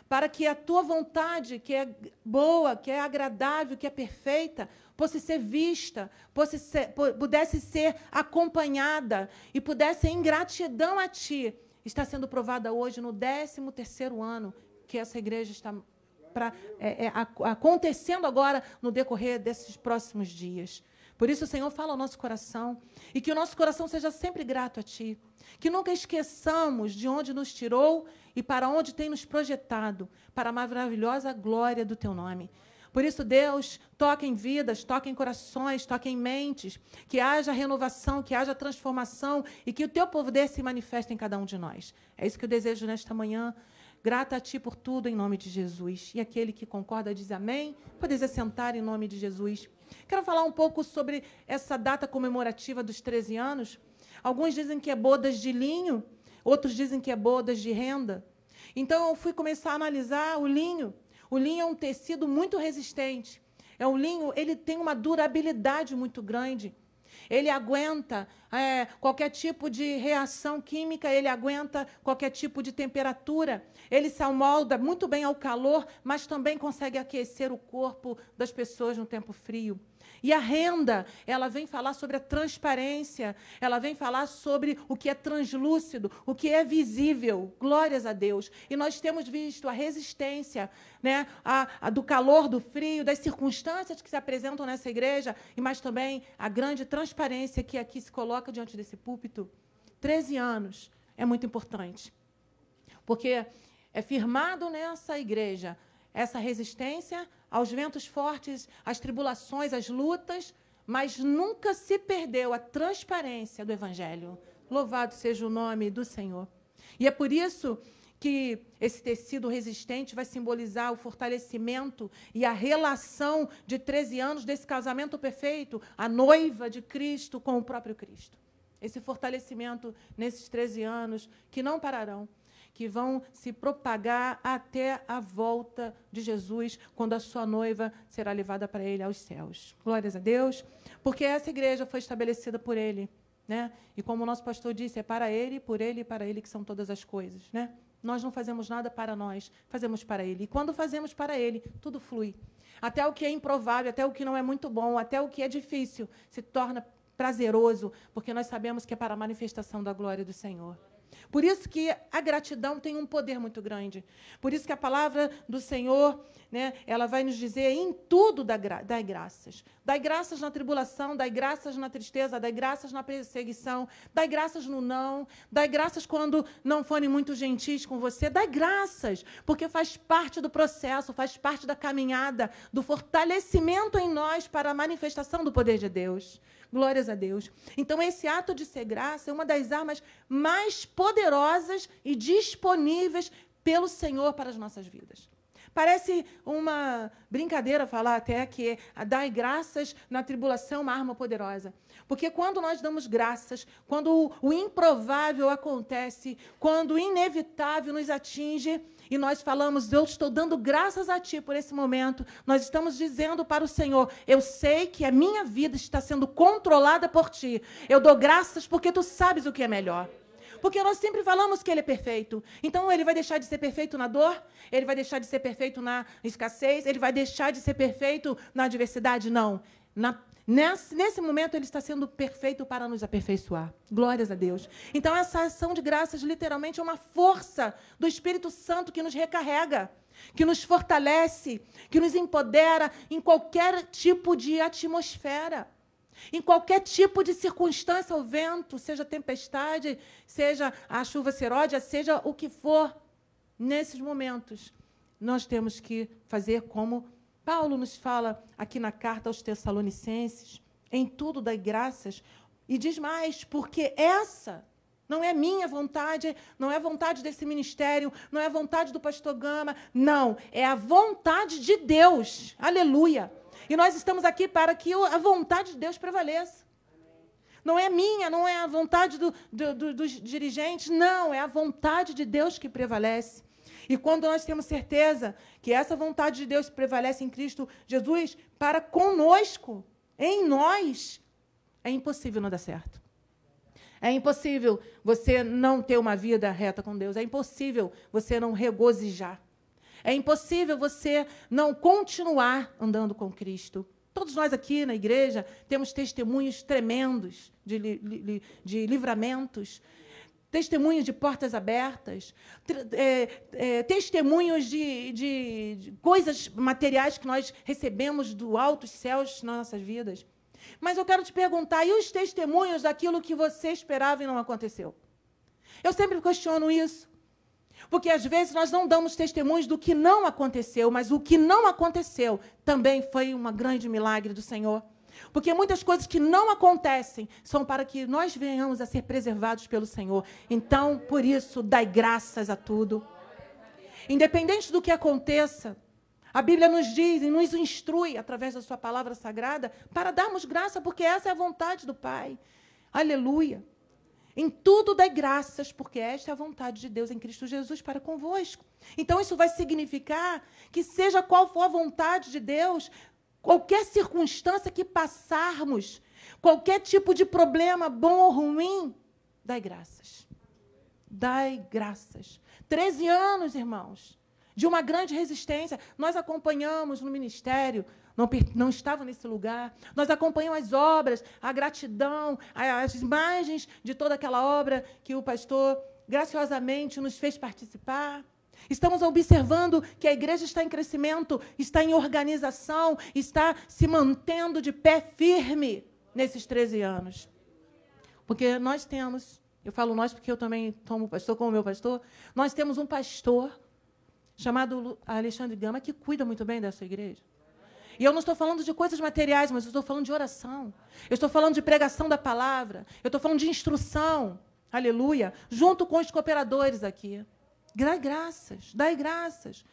para que a tua vontade, que é boa, que é agradável, que é perfeita, fosse ser vista, fosse ser, pudesse ser acompanhada e pudesse, em gratidão a Ti, está sendo provada hoje no 13 terceiro ano que essa igreja está pra, é, é, acontecendo agora no decorrer desses próximos dias. Por isso, o Senhor fala ao nosso coração e que o nosso coração seja sempre grato a Ti. Que nunca esqueçamos de onde nos tirou e para onde tem nos projetado, para a maravilhosa glória do Teu nome. Por isso, Deus, toca em vidas, toca em corações, toca em mentes, que haja renovação, que haja transformação e que o Teu poder se manifeste em cada um de nós. É isso que eu desejo nesta manhã. Grata a Ti por tudo, em nome de Jesus. E aquele que concorda diz amém. Pode sentar em nome de Jesus. Quero falar um pouco sobre essa data comemorativa dos 13 anos. Alguns dizem que é bodas de linho, outros dizem que é bodas de renda. Então eu fui começar a analisar o linho. O linho é um tecido muito resistente. É um linho, ele tem uma durabilidade muito grande. Ele aguenta é, qualquer tipo de reação química, ele aguenta qualquer tipo de temperatura. Ele se amolda muito bem ao calor, mas também consegue aquecer o corpo das pessoas no tempo frio. E a renda, ela vem falar sobre a transparência, ela vem falar sobre o que é translúcido, o que é visível. Glórias a Deus. E nós temos visto a resistência né, a, a do calor, do frio, das circunstâncias que se apresentam nessa igreja, e mas também a grande transparência que aqui se coloca diante desse púlpito. Treze anos é muito importante. Porque é firmado nessa igreja essa resistência aos ventos fortes, às tribulações, às lutas, mas nunca se perdeu a transparência do Evangelho. Louvado seja o nome do Senhor. E é por isso que esse tecido resistente vai simbolizar o fortalecimento e a relação de 13 anos desse casamento perfeito, a noiva de Cristo com o próprio Cristo. Esse fortalecimento nesses 13 anos que não pararão que vão se propagar até a volta de Jesus, quando a sua noiva será levada para ele aos céus. Glórias a Deus, porque essa igreja foi estabelecida por ele. Né? E como o nosso pastor disse, é para ele, por ele e para ele que são todas as coisas. Né? Nós não fazemos nada para nós, fazemos para ele. E quando fazemos para ele, tudo flui. Até o que é improvável, até o que não é muito bom, até o que é difícil, se torna prazeroso, porque nós sabemos que é para a manifestação da glória do Senhor. Por isso que a gratidão tem um poder muito grande. Por isso que a palavra do Senhor, né, ela vai nos dizer em tudo dai, gra graças. Dai graças na tribulação, dai graças na tristeza, dai graças na perseguição, dai graças no não, dai graças quando não forem muito gentis com você, dai graças, porque faz parte do processo, faz parte da caminhada, do fortalecimento em nós para a manifestação do poder de Deus. Glórias a Deus. Então, esse ato de ser graça é uma das armas mais poderosas e disponíveis pelo Senhor para as nossas vidas. Parece uma brincadeira falar até que dar graças na tribulação uma arma poderosa. Porque quando nós damos graças, quando o improvável acontece, quando o inevitável nos atinge, e nós falamos, eu estou dando graças a Ti por esse momento, nós estamos dizendo para o Senhor, eu sei que a minha vida está sendo controlada por Ti. Eu dou graças porque Tu sabes o que é melhor. Porque nós sempre falamos que ele é perfeito. Então ele vai deixar de ser perfeito na dor? Ele vai deixar de ser perfeito na escassez? Ele vai deixar de ser perfeito na adversidade? Não. Na Nesse, nesse momento, ele está sendo perfeito para nos aperfeiçoar. Glórias a Deus. Então, essa ação de graças, literalmente, é uma força do Espírito Santo que nos recarrega, que nos fortalece, que nos empodera em qualquer tipo de atmosfera. Em qualquer tipo de circunstância, o vento, seja tempestade, seja a chuva seródia, seja o que for, nesses momentos, nós temos que fazer como Paulo nos fala aqui na carta aos Tessalonicenses, em tudo dai graças, e diz mais, porque essa não é minha vontade, não é vontade desse ministério, não é vontade do pastor Gama, não, é a vontade de Deus. Aleluia. E nós estamos aqui para que a vontade de Deus prevaleça. Não é minha, não é a vontade do, do, do, dos dirigentes, não, é a vontade de Deus que prevalece. E quando nós temos certeza que essa vontade de Deus prevalece em Cristo Jesus para conosco, em nós, é impossível não dar certo. É impossível você não ter uma vida reta com Deus. É impossível você não regozijar. É impossível você não continuar andando com Cristo. Todos nós aqui na igreja temos testemunhos tremendos de, de livramentos, testemunhos de portas abertas, é, é, testemunhos de, de, de, coisas materiais que nós recebemos do altos céus nas nossas vidas. Mas eu quero te perguntar, e os testemunhos daquilo que você esperava e não aconteceu? Eu sempre questiono isso. Porque às vezes nós não damos testemunhos do que não aconteceu, mas o que não aconteceu também foi um grande milagre do Senhor. Porque muitas coisas que não acontecem são para que nós venhamos a ser preservados pelo Senhor. Então, por isso, dai graças a tudo. Independente do que aconteça, a Bíblia nos diz e nos instrui, através da Sua palavra sagrada, para darmos graça, porque essa é a vontade do Pai. Aleluia. Em tudo dai graças, porque esta é a vontade de Deus em Cristo Jesus para convosco. Então, isso vai significar que, seja qual for a vontade de Deus, qualquer circunstância que passarmos, qualquer tipo de problema, bom ou ruim, dai graças. Dai graças. Treze anos, irmãos, de uma grande resistência. Nós acompanhamos no ministério não, não estavam nesse lugar. Nós acompanhamos as obras, a gratidão, as imagens de toda aquela obra que o pastor graciosamente nos fez participar. Estamos observando que a igreja está em crescimento, está em organização, está se mantendo de pé firme nesses 13 anos. Porque nós temos, eu falo nós porque eu também tomo pastor como meu pastor, nós temos um pastor chamado Alexandre Gama que cuida muito bem dessa igreja. E eu não estou falando de coisas materiais, mas eu estou falando de oração. Eu estou falando de pregação da palavra. Eu estou falando de instrução. Aleluia. Junto com os cooperadores aqui. Dai graças, dai graças.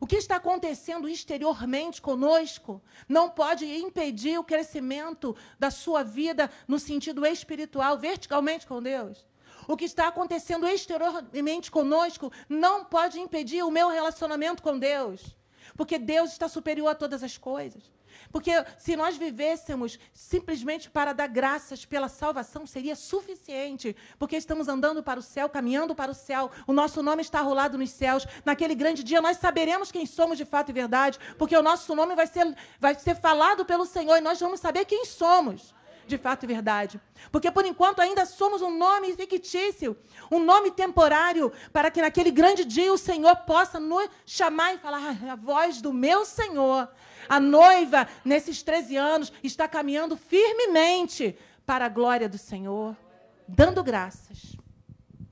O que está acontecendo exteriormente conosco não pode impedir o crescimento da sua vida no sentido espiritual, verticalmente com Deus. O que está acontecendo exteriormente conosco não pode impedir o meu relacionamento com Deus. Porque Deus está superior a todas as coisas. Porque se nós vivêssemos simplesmente para dar graças pela salvação, seria suficiente. Porque estamos andando para o céu, caminhando para o céu. O nosso nome está rolado nos céus. Naquele grande dia nós saberemos quem somos de fato e verdade. Porque o nosso nome vai ser, vai ser falado pelo Senhor e nós vamos saber quem somos de fato e verdade. Porque por enquanto ainda somos um nome fictício, um nome temporário, para que naquele grande dia o Senhor possa nos chamar e falar: ah, a voz do meu Senhor. A noiva, nesses 13 anos, está caminhando firmemente para a glória do Senhor, dando graças,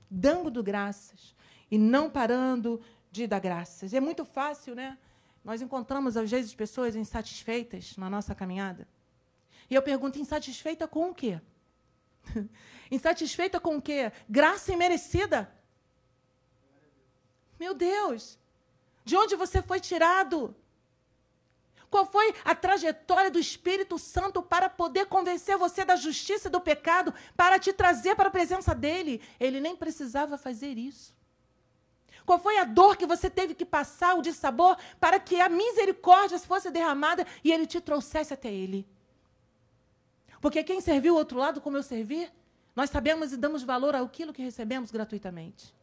dando graças e não parando de dar graças. É muito fácil, né? Nós encontramos, às vezes, pessoas insatisfeitas na nossa caminhada. E eu pergunto: insatisfeita com o quê? insatisfeita com o quê? Graça imerecida. Meu Deus, de onde você foi tirado? Qual foi a trajetória do Espírito Santo para poder convencer você da justiça e do pecado, para te trazer para a presença dele? Ele nem precisava fazer isso. Qual foi a dor que você teve que passar, o dissabor, para que a misericórdia fosse derramada e ele te trouxesse até ele? Porque quem serviu o outro lado como eu servi, nós sabemos e damos valor àquilo que recebemos gratuitamente.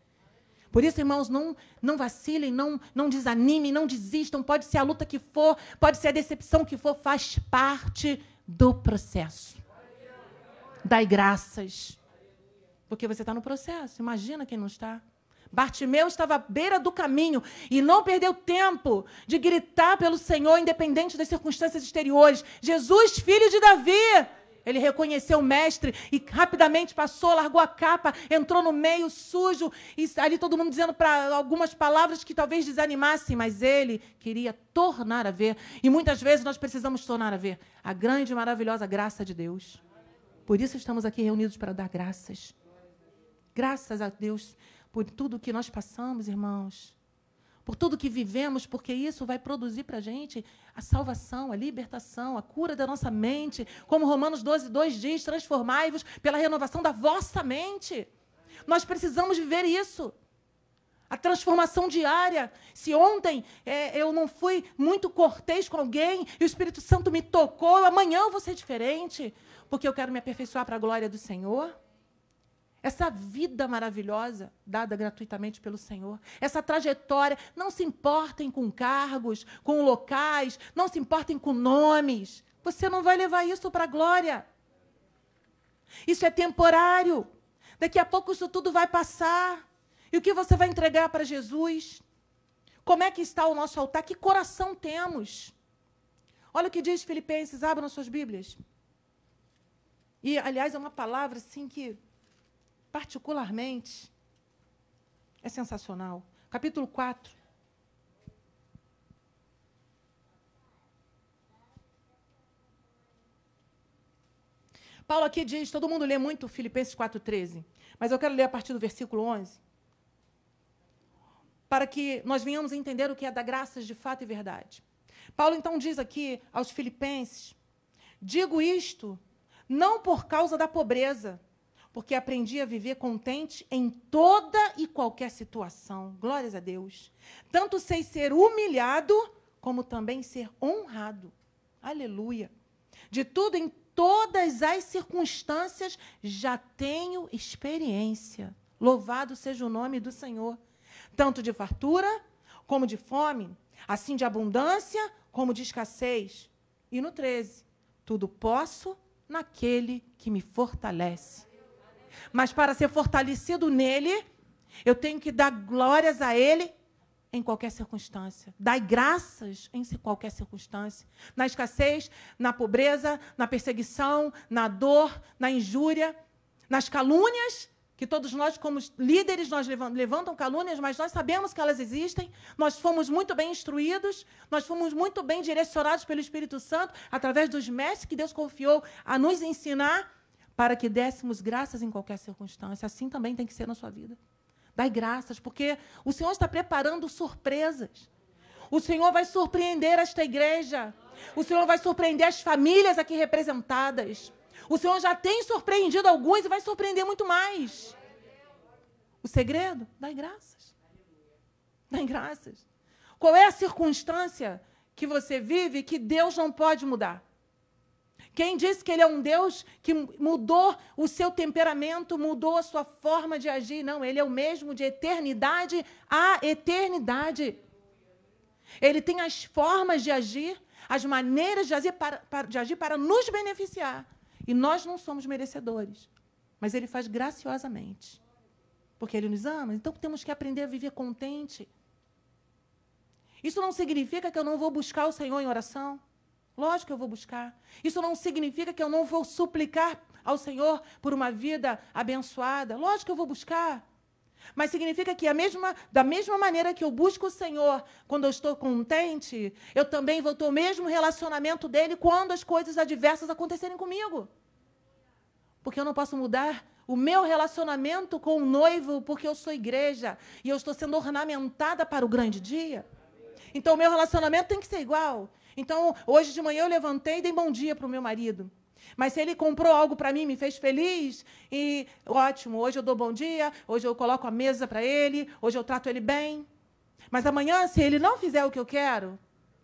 Por isso, irmãos, não, não vacilem, não, não desanimem, não desistam. Pode ser a luta que for, pode ser a decepção que for, faz parte do processo. Dai graças. Porque você está no processo. Imagina quem não está. Bartimeu estava à beira do caminho e não perdeu tempo de gritar pelo Senhor, independente das circunstâncias exteriores: Jesus, filho de Davi, ele reconheceu o mestre e rapidamente passou, largou a capa, entrou no meio sujo, e ali todo mundo dizendo para algumas palavras que talvez desanimassem, mas ele queria tornar a ver. E muitas vezes nós precisamos tornar a ver a grande e maravilhosa graça de Deus. Por isso estamos aqui reunidos para dar graças. Graças a Deus por tudo que nós passamos, irmãos por tudo que vivemos, porque isso vai produzir para a gente a salvação, a libertação, a cura da nossa mente. Como Romanos 12, 2 diz: transformai-vos pela renovação da vossa mente. Nós precisamos viver isso. A transformação diária. Se ontem é, eu não fui muito cortês com alguém e o Espírito Santo me tocou, amanhã eu vou ser diferente, porque eu quero me aperfeiçoar para a glória do Senhor essa vida maravilhosa dada gratuitamente pelo Senhor, essa trajetória. Não se importem com cargos, com locais, não se importem com nomes. Você não vai levar isso para a glória. Isso é temporário. Daqui a pouco isso tudo vai passar. E o que você vai entregar para Jesus? Como é que está o nosso altar? Que coração temos? Olha o que diz Filipenses, abram suas Bíblias. E, aliás, é uma palavra assim que, particularmente, é sensacional. Capítulo 4. Paulo aqui diz, todo mundo lê muito Filipenses 4,13, mas eu quero ler a partir do versículo 11, para que nós venhamos entender o que é da graças de fato e verdade. Paulo então diz aqui aos Filipenses: digo isto não por causa da pobreza, porque aprendi a viver contente em toda e qualquer situação. Glórias a Deus. Tanto sei ser humilhado, como também ser honrado. Aleluia. De tudo em todas as circunstâncias já tenho experiência. Louvado seja o nome do Senhor. Tanto de fartura como de fome, assim de abundância como de escassez. E no 13, tudo posso naquele que me fortalece. Mas para ser fortalecido nele, eu tenho que dar glórias a ele em qualquer circunstância. Dai graças em qualquer circunstância. Na escassez, na pobreza, na perseguição, na dor, na injúria, nas calúnias, que todos nós, como líderes, nós levantam calúnias, mas nós sabemos que elas existem. Nós fomos muito bem instruídos, nós fomos muito bem direcionados pelo Espírito Santo, através dos mestres que Deus confiou a nos ensinar, para que dessemos graças em qualquer circunstância. Assim também tem que ser na sua vida. Dai graças, porque o Senhor está preparando surpresas. O Senhor vai surpreender esta igreja. O Senhor vai surpreender as famílias aqui representadas. O Senhor já tem surpreendido alguns e vai surpreender muito mais. O segredo? Dai graças. Dai graças. Qual é a circunstância que você vive que Deus não pode mudar? Quem disse que ele é um Deus que mudou o seu temperamento, mudou a sua forma de agir? Não, ele é o mesmo de eternidade a eternidade. Ele tem as formas de agir, as maneiras de agir para, para, de agir para nos beneficiar. E nós não somos merecedores. Mas ele faz graciosamente. Porque ele nos ama. Então temos que aprender a viver contente. Isso não significa que eu não vou buscar o Senhor em oração. Lógico que eu vou buscar. Isso não significa que eu não vou suplicar ao Senhor por uma vida abençoada. Lógico que eu vou buscar. Mas significa que mesma, da mesma maneira que eu busco o Senhor quando eu estou contente, eu também vou ter o mesmo relacionamento dele quando as coisas adversas acontecerem comigo. Porque eu não posso mudar o meu relacionamento com o noivo porque eu sou igreja e eu estou sendo ornamentada para o grande dia. Então o meu relacionamento tem que ser igual. Então, hoje de manhã eu levantei e dei bom dia para o meu marido. Mas se ele comprou algo para mim, me fez feliz, e ótimo, hoje eu dou bom dia, hoje eu coloco a mesa para ele, hoje eu trato ele bem. Mas amanhã, se ele não fizer o que eu quero,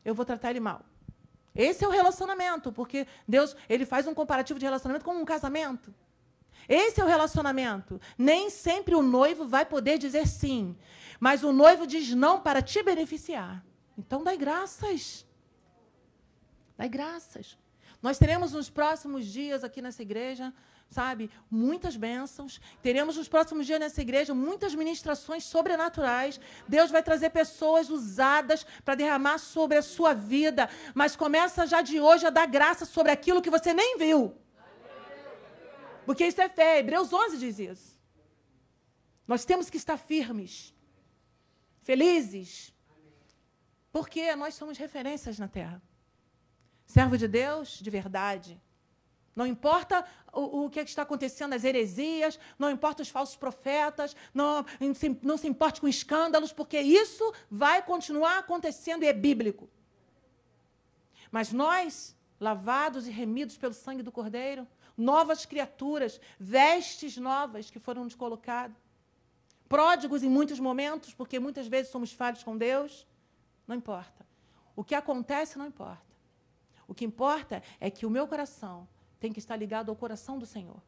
eu vou tratar ele mal. Esse é o relacionamento, porque Deus ele faz um comparativo de relacionamento com um casamento. Esse é o relacionamento. Nem sempre o noivo vai poder dizer sim, mas o noivo diz não para te beneficiar. Então, dai graças. Dai graças. Nós teremos nos próximos dias aqui nessa igreja, sabe, muitas bênçãos. Teremos nos próximos dias nessa igreja muitas ministrações sobrenaturais. Deus vai trazer pessoas usadas para derramar sobre a sua vida. Mas começa já de hoje a dar graça sobre aquilo que você nem viu. Porque isso é fé. Hebreus 11 diz isso. Nós temos que estar firmes, felizes, porque nós somos referências na terra. Servo de Deus de verdade. Não importa o, o que, é que está acontecendo, as heresias, não importa os falsos profetas, não, não se importe com escândalos, porque isso vai continuar acontecendo e é bíblico. Mas nós, lavados e remidos pelo sangue do Cordeiro, novas criaturas, vestes novas que foram nos colocadas, pródigos em muitos momentos, porque muitas vezes somos falhos com Deus, não importa. O que acontece não importa. O que importa é que o meu coração tem que estar ligado ao coração do Senhor.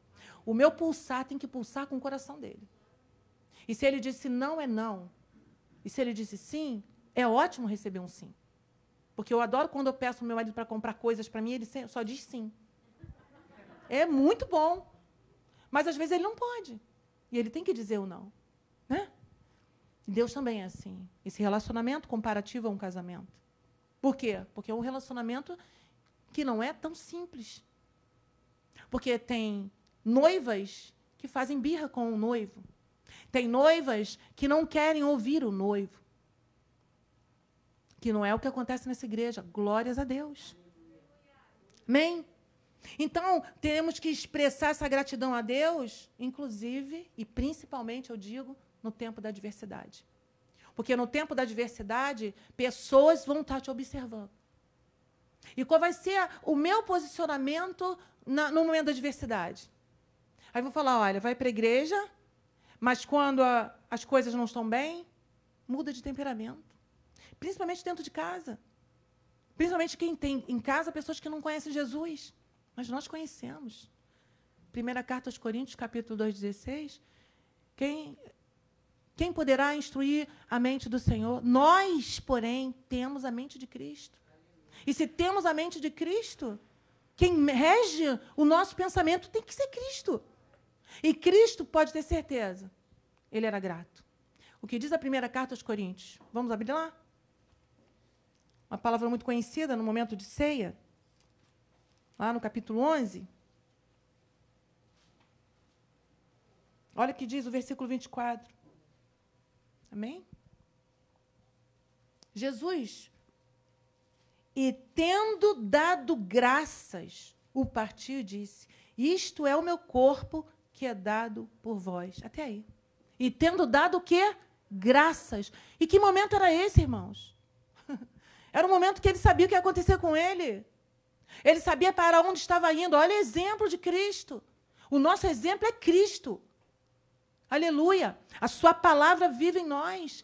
O meu pulsar tem que pulsar com o coração dele. E se ele disse não, é não. E se ele disse sim, é ótimo receber um sim. Porque eu adoro quando eu peço ao meu marido para comprar coisas para mim, ele só diz sim. É muito bom. Mas às vezes ele não pode. E ele tem que dizer o não. Né? Deus também é assim. Esse relacionamento comparativo a um casamento. Por quê? Porque é um relacionamento que não é tão simples. Porque tem noivas que fazem birra com o noivo. Tem noivas que não querem ouvir o noivo. Que não é o que acontece nessa igreja. Glórias a Deus. Amém? Então, temos que expressar essa gratidão a Deus, inclusive e principalmente, eu digo, no tempo da adversidade. Porque no tempo da adversidade, pessoas vão estar te observando. E qual vai ser o meu posicionamento na, no momento da adversidade? Aí vou falar: olha, vai para a igreja, mas quando a, as coisas não estão bem, muda de temperamento. Principalmente dentro de casa. Principalmente quem tem em casa pessoas que não conhecem Jesus. Mas nós conhecemos. Primeira carta aos Coríntios, capítulo 2, 16. Quem, quem poderá instruir a mente do Senhor? Nós, porém, temos a mente de Cristo. E se temos a mente de Cristo, quem rege o nosso pensamento tem que ser Cristo. E Cristo pode ter certeza, ele era grato. O que diz a primeira carta aos Coríntios? Vamos abrir lá? Uma palavra muito conhecida no momento de ceia, lá no capítulo 11. Olha o que diz o versículo 24. Amém? Jesus e tendo dado graças, o partiu disse: Isto é o meu corpo que é dado por vós. Até aí. E tendo dado o quê? Graças. E que momento era esse, irmãos? Era o momento que ele sabia o que ia acontecer com ele. Ele sabia para onde estava indo. Olha o exemplo de Cristo. O nosso exemplo é Cristo. Aleluia. A sua palavra vive em nós,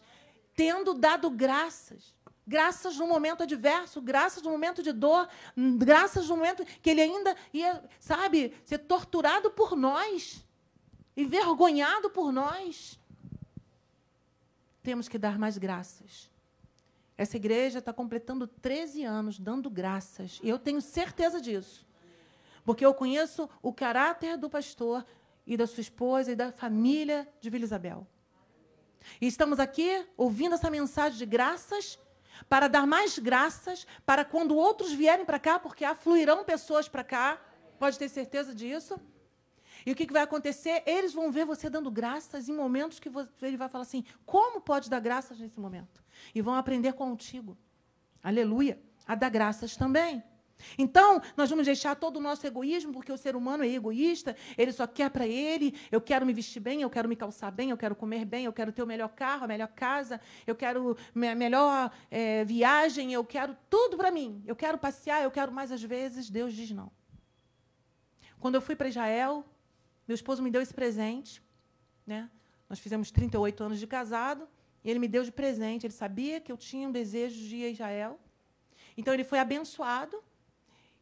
tendo dado graças graças no momento adverso, graças no momento de dor, graças no momento que ele ainda ia, sabe, ser torturado por nós, envergonhado por nós. Temos que dar mais graças. Essa igreja está completando 13 anos dando graças, e eu tenho certeza disso, porque eu conheço o caráter do pastor e da sua esposa e da família de Vila Isabel. E estamos aqui ouvindo essa mensagem de graças para dar mais graças, para quando outros vierem para cá, porque afluirão pessoas para cá, pode ter certeza disso. E o que, vai acontecer? Eles vão ver você dando graças em momentos que ele vai falar assim: como pode dar graças nesse momento? E vão aprender contigo. Aleluia. A dar graças também. Então, nós vamos deixar todo o nosso egoísmo, porque o ser humano é egoísta, ele só quer para ele, eu quero me vestir bem, eu quero me calçar bem, eu quero comer bem, eu quero ter o melhor carro, a melhor casa, eu quero a melhor é, viagem, eu quero tudo para mim. Eu quero passear, eu quero mais às vezes. Deus diz não. Quando eu fui para Israel, meu esposo me deu esse presente. Né? Nós fizemos 38 anos de casado, e ele me deu de presente. Ele sabia que eu tinha um desejo de ir a Israel. Então, ele foi abençoado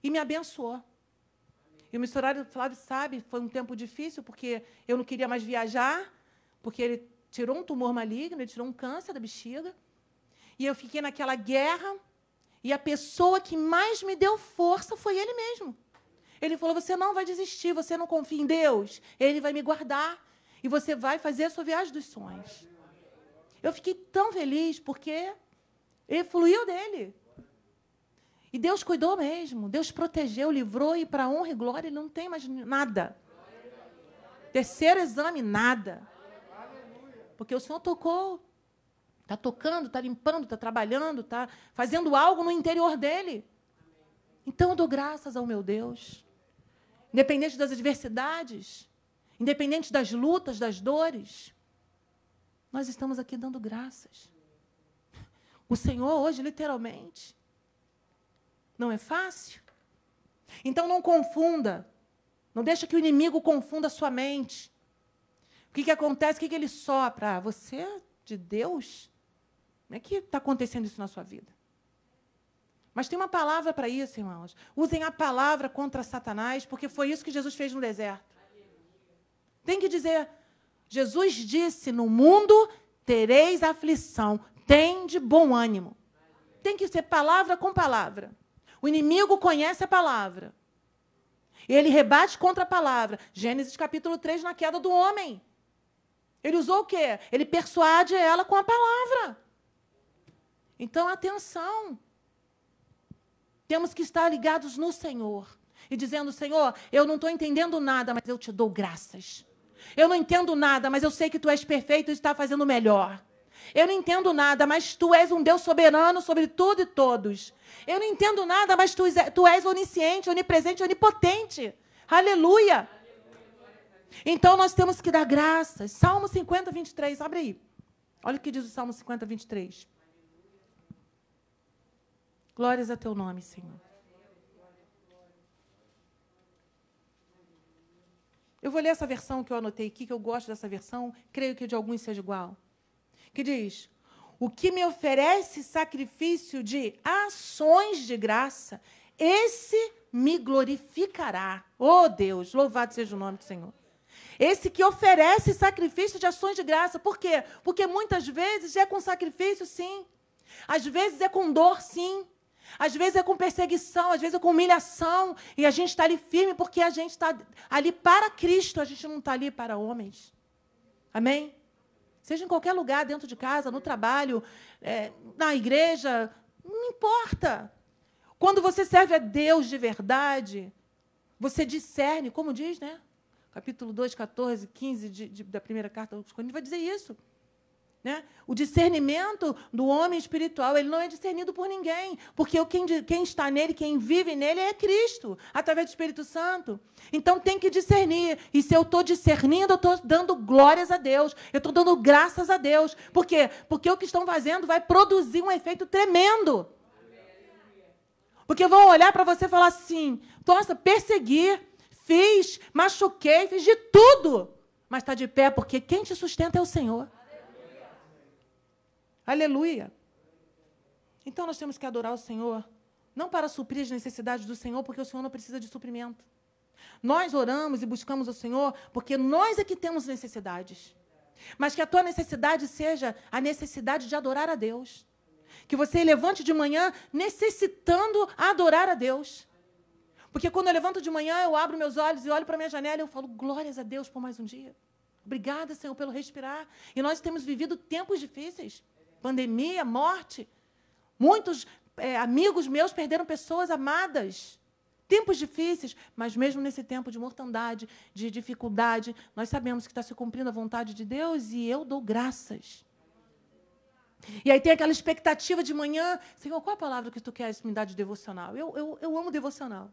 e me abençoou. E o missionário Flávio sabe, foi um tempo difícil, porque eu não queria mais viajar, porque ele tirou um tumor maligno, ele tirou um câncer da bexiga. E eu fiquei naquela guerra, e a pessoa que mais me deu força foi ele mesmo. Ele falou: Você não vai desistir, você não confia em Deus, Ele vai me guardar, e você vai fazer a sua viagem dos sonhos. Eu fiquei tão feliz, porque ele fluiu dele. E Deus cuidou mesmo, Deus protegeu, livrou e para honra e glória ele não tem mais nada. Terceiro exame, nada. Porque o Senhor tocou. Está tocando, está limpando, está trabalhando, está fazendo algo no interior dele. Então eu dou graças ao meu Deus. Independente das adversidades, independente das lutas, das dores, nós estamos aqui dando graças. O Senhor hoje, literalmente, não é fácil? Então não confunda. Não deixa que o inimigo confunda a sua mente. O que, que acontece? O que, que ele sopra? Você é de Deus? Como é que está acontecendo isso na sua vida? Mas tem uma palavra para isso, irmãos. Usem a palavra contra Satanás, porque foi isso que Jesus fez no deserto. Tem que dizer, Jesus disse: No mundo tereis aflição, tem de bom ânimo. Tem que ser palavra com palavra. O inimigo conhece a palavra. E ele rebate contra a palavra. Gênesis capítulo 3, na queda do homem. Ele usou o quê? Ele persuade ela com a palavra. Então, atenção. Temos que estar ligados no Senhor e dizendo: Senhor, eu não estou entendendo nada, mas eu te dou graças. Eu não entendo nada, mas eu sei que tu és perfeito e está fazendo melhor. Eu não entendo nada, mas tu és um Deus soberano sobre tudo e todos. Eu não entendo nada, mas tu, tu és onisciente, onipresente, onipotente. Aleluia. Então nós temos que dar graças. Salmo 50, 23, abre aí. Olha o que diz o Salmo 50, 23. Glórias a teu nome, Senhor. Eu vou ler essa versão que eu anotei aqui, que eu gosto dessa versão, creio que de alguns seja igual. Que diz: O que me oferece sacrifício de ações de graça, esse me glorificará. Oh Deus, louvado seja o nome do Senhor. Esse que oferece sacrifício de ações de graça. Por quê? Porque muitas vezes é com sacrifício, sim. Às vezes é com dor, sim. Às vezes é com perseguição, às vezes é com humilhação. E a gente está ali firme porque a gente está ali para Cristo, a gente não está ali para homens. Amém? Seja em qualquer lugar, dentro de casa, no trabalho, é, na igreja, não importa. Quando você serve a Deus de verdade, você discerne, como diz, né? Capítulo 2, 14, 15 de, de, da primeira carta aos Coríntios, vai dizer isso. Né? O discernimento do homem espiritual, ele não é discernido por ninguém, porque quem, quem está nele, quem vive nele é Cristo, através do Espírito Santo. Então tem que discernir. E se eu estou discernindo, eu estou dando glórias a Deus, eu estou dando graças a Deus. Por quê? Porque o que estão fazendo vai produzir um efeito tremendo. Porque vão olhar para você e falar assim: nossa, persegui, fiz, machuquei, fiz de tudo. Mas está de pé, porque quem te sustenta é o Senhor. Aleluia. Então nós temos que adorar o Senhor, não para suprir as necessidades do Senhor, porque o Senhor não precisa de suprimento. Nós oramos e buscamos o Senhor porque nós é que temos necessidades. Mas que a tua necessidade seja a necessidade de adorar a Deus. Que você levante de manhã necessitando adorar a Deus. Porque quando eu levanto de manhã, eu abro meus olhos e olho para minha janela e eu falo, glórias a Deus por mais um dia. Obrigada, Senhor, pelo respirar. E nós temos vivido tempos difíceis pandemia, morte. Muitos é, amigos meus perderam pessoas amadas. Tempos difíceis, mas mesmo nesse tempo de mortandade, de dificuldade, nós sabemos que está se cumprindo a vontade de Deus e eu dou graças. E aí tem aquela expectativa de manhã, Senhor, qual a palavra que tu queres me dar de devocional? Eu, eu, eu amo devocional.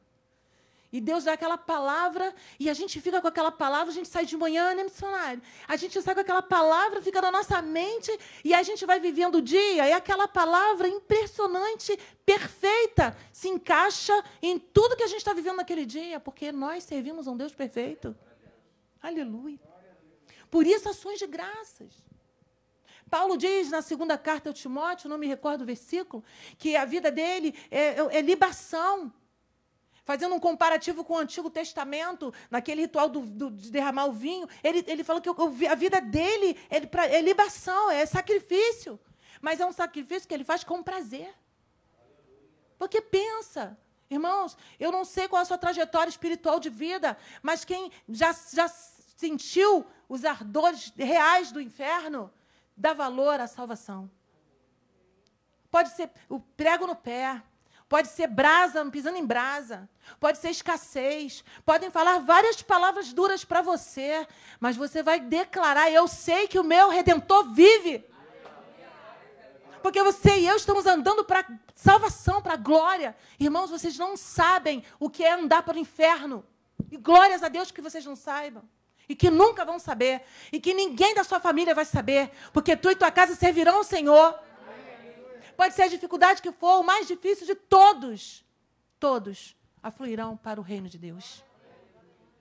E Deus dá aquela palavra e a gente fica com aquela palavra, a gente sai de manhã, né, missionário? A gente sai com aquela palavra, fica na nossa mente e a gente vai vivendo o dia e aquela palavra impressionante, perfeita, se encaixa em tudo que a gente está vivendo naquele dia, porque nós servimos a um Deus perfeito. Aleluia. Por isso, ações de graças. Paulo diz na segunda carta ao Timóteo, não me recordo o versículo, que a vida dele é, é, é libação fazendo um comparativo com o Antigo Testamento, naquele ritual do, do, de derramar o vinho, ele, ele falou que a vida dele é, pra, é libação, é sacrifício. Mas é um sacrifício que ele faz com prazer. Porque pensa, irmãos, eu não sei qual é a sua trajetória espiritual de vida, mas quem já, já sentiu os ardores reais do inferno, dá valor à salvação. Pode ser o prego no pé, pode ser brasa, pisando em brasa, pode ser escassez, podem falar várias palavras duras para você, mas você vai declarar: Eu sei que o meu redentor vive. Porque você e eu estamos andando para salvação, para glória. Irmãos, vocês não sabem o que é andar para o inferno. E glórias a Deus que vocês não saibam. E que nunca vão saber. E que ninguém da sua família vai saber. Porque tu e tua casa servirão ao Senhor. Pode ser a dificuldade que for, o mais difícil de todos. Todos afluirão para o reino de Deus.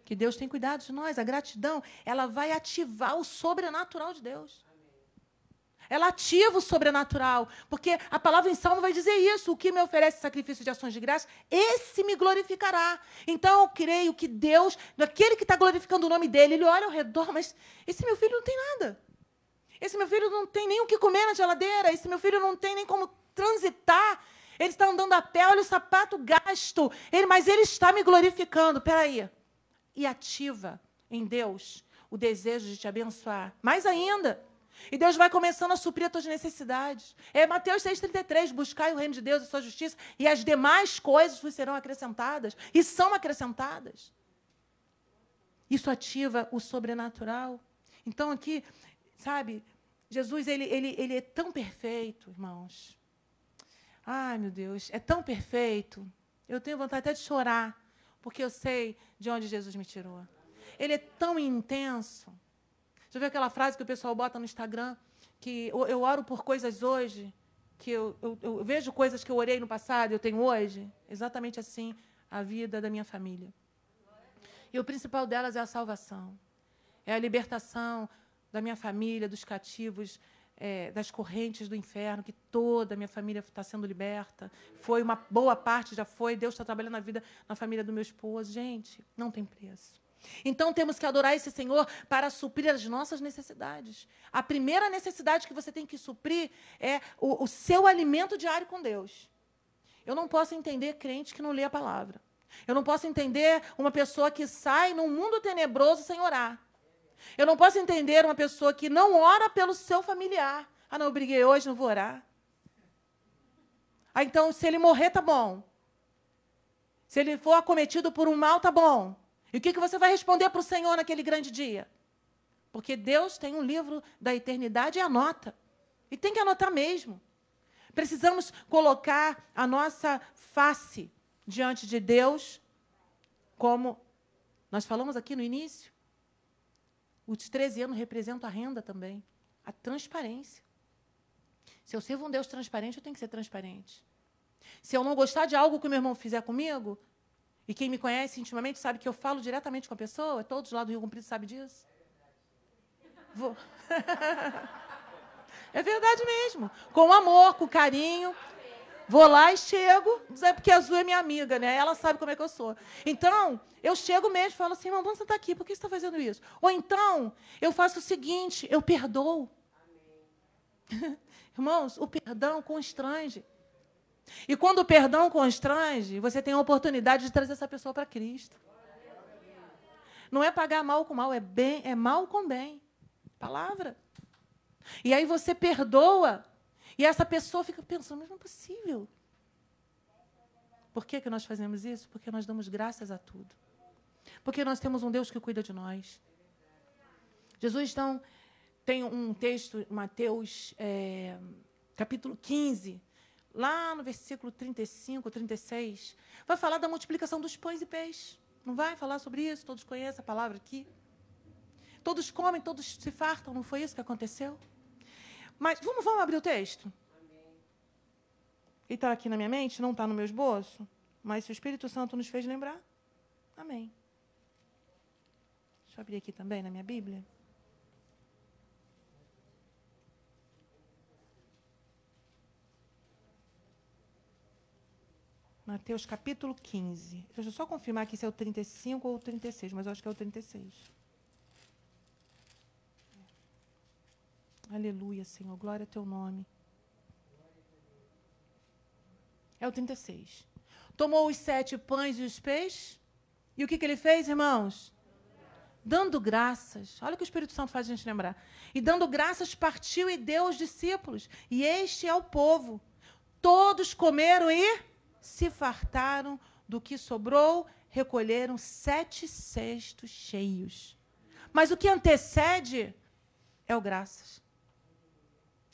Que Deus tem cuidado de nós. A gratidão, ela vai ativar o sobrenatural de Deus. Ela ativa o sobrenatural, porque a palavra em Salmo vai dizer isso: o que me oferece sacrifício de ações de graça, esse me glorificará. Então eu creio que Deus, aquele que está glorificando o nome dele, ele olha ao redor, mas esse meu filho não tem nada. Esse meu filho não tem nem o que comer na geladeira. Esse meu filho não tem nem como transitar. Ele está andando a pé, olha o sapato gasto. Ele, mas ele está me glorificando. Peraí. E ativa em Deus o desejo de te abençoar. Mais ainda. E Deus vai começando a suprir as tuas necessidades. É Mateus 6,33, buscai o reino de Deus e sua justiça, e as demais coisas vos serão acrescentadas, e são acrescentadas. Isso ativa o sobrenatural. Então, aqui, sabe, Jesus, ele, ele, ele é tão perfeito, irmãos. Ai, meu Deus, é tão perfeito. Eu tenho vontade até de chorar, porque eu sei de onde Jesus me tirou. Ele é tão intenso. Já viu aquela frase que o pessoal bota no Instagram? Que eu, oro por coisas hoje, que eu, eu, eu vejo coisas que eu orei no passado eu tenho hoje. Exatamente assim a vida da minha família. E o principal delas é a salvação. É a libertação da minha família, dos cativos, é, das correntes do inferno, que toda a minha família está sendo liberta. Foi uma boa parte, já foi. Deus está trabalhando na vida, na família do meu esposo. Gente, não tem preço. Então temos que adorar esse Senhor para suprir as nossas necessidades. A primeira necessidade que você tem que suprir é o, o seu alimento diário com Deus. Eu não posso entender crente que não lê a palavra. Eu não posso entender uma pessoa que sai num mundo tenebroso sem orar. Eu não posso entender uma pessoa que não ora pelo seu familiar. Ah, não, eu briguei hoje, não vou orar. Ah, então, se ele morrer, tá bom. Se ele for acometido por um mal, tá bom. E o que, que você vai responder para o Senhor naquele grande dia? Porque Deus tem um livro da eternidade e anota. E tem que anotar mesmo. Precisamos colocar a nossa face diante de Deus, como nós falamos aqui no início. Os 13 anos representam a renda também, a transparência. Se eu sirvo um Deus transparente, eu tenho que ser transparente. Se eu não gostar de algo que o meu irmão fizer comigo, e quem me conhece intimamente sabe que eu falo diretamente com a pessoa, todos lá do Rio Comprido sabem disso. Vou. é verdade mesmo. Com amor, com carinho. Vou lá e chego, é porque a Azul é minha amiga, né? Ela sabe como é que eu sou. Então, eu chego mesmo e falo assim, irmão, vamos sentar aqui, por que você está fazendo isso? Ou então, eu faço o seguinte, eu perdoo. Irmãos, o perdão constrange. E quando o perdão constrange, você tem a oportunidade de trazer essa pessoa para Cristo. Não é pagar mal com mal, é bem, é mal com bem. Palavra. E aí você perdoa e essa pessoa fica pensando, mas não é possível. Por que, que nós fazemos isso? Porque nós damos graças a tudo. Porque nós temos um Deus que cuida de nós. Jesus, então, tem um texto, Mateus, é, capítulo 15, lá no versículo 35, 36, vai falar da multiplicação dos pães e peixes. Não vai falar sobre isso? Todos conhecem a palavra aqui? Todos comem, todos se fartam, não foi isso que aconteceu? Mas vamos, vamos abrir o texto? Ele está aqui na minha mente, não está no meu esboço, mas se o Espírito Santo nos fez lembrar, amém. Deixa eu abrir aqui também na minha Bíblia. Mateus capítulo 15. Deixa eu só confirmar aqui se é o 35 ou o 36, mas eu acho que é o 36. Aleluia, Senhor. Glória ao teu nome. É o 36. Tomou os sete pães e os peixes. E o que, que ele fez, irmãos? Dando graças. Olha o que o Espírito Santo faz a gente lembrar. E dando graças, partiu e deu aos discípulos. E este é o povo. Todos comeram e se fartaram do que sobrou, recolheram sete cestos cheios. Mas o que antecede é o graças.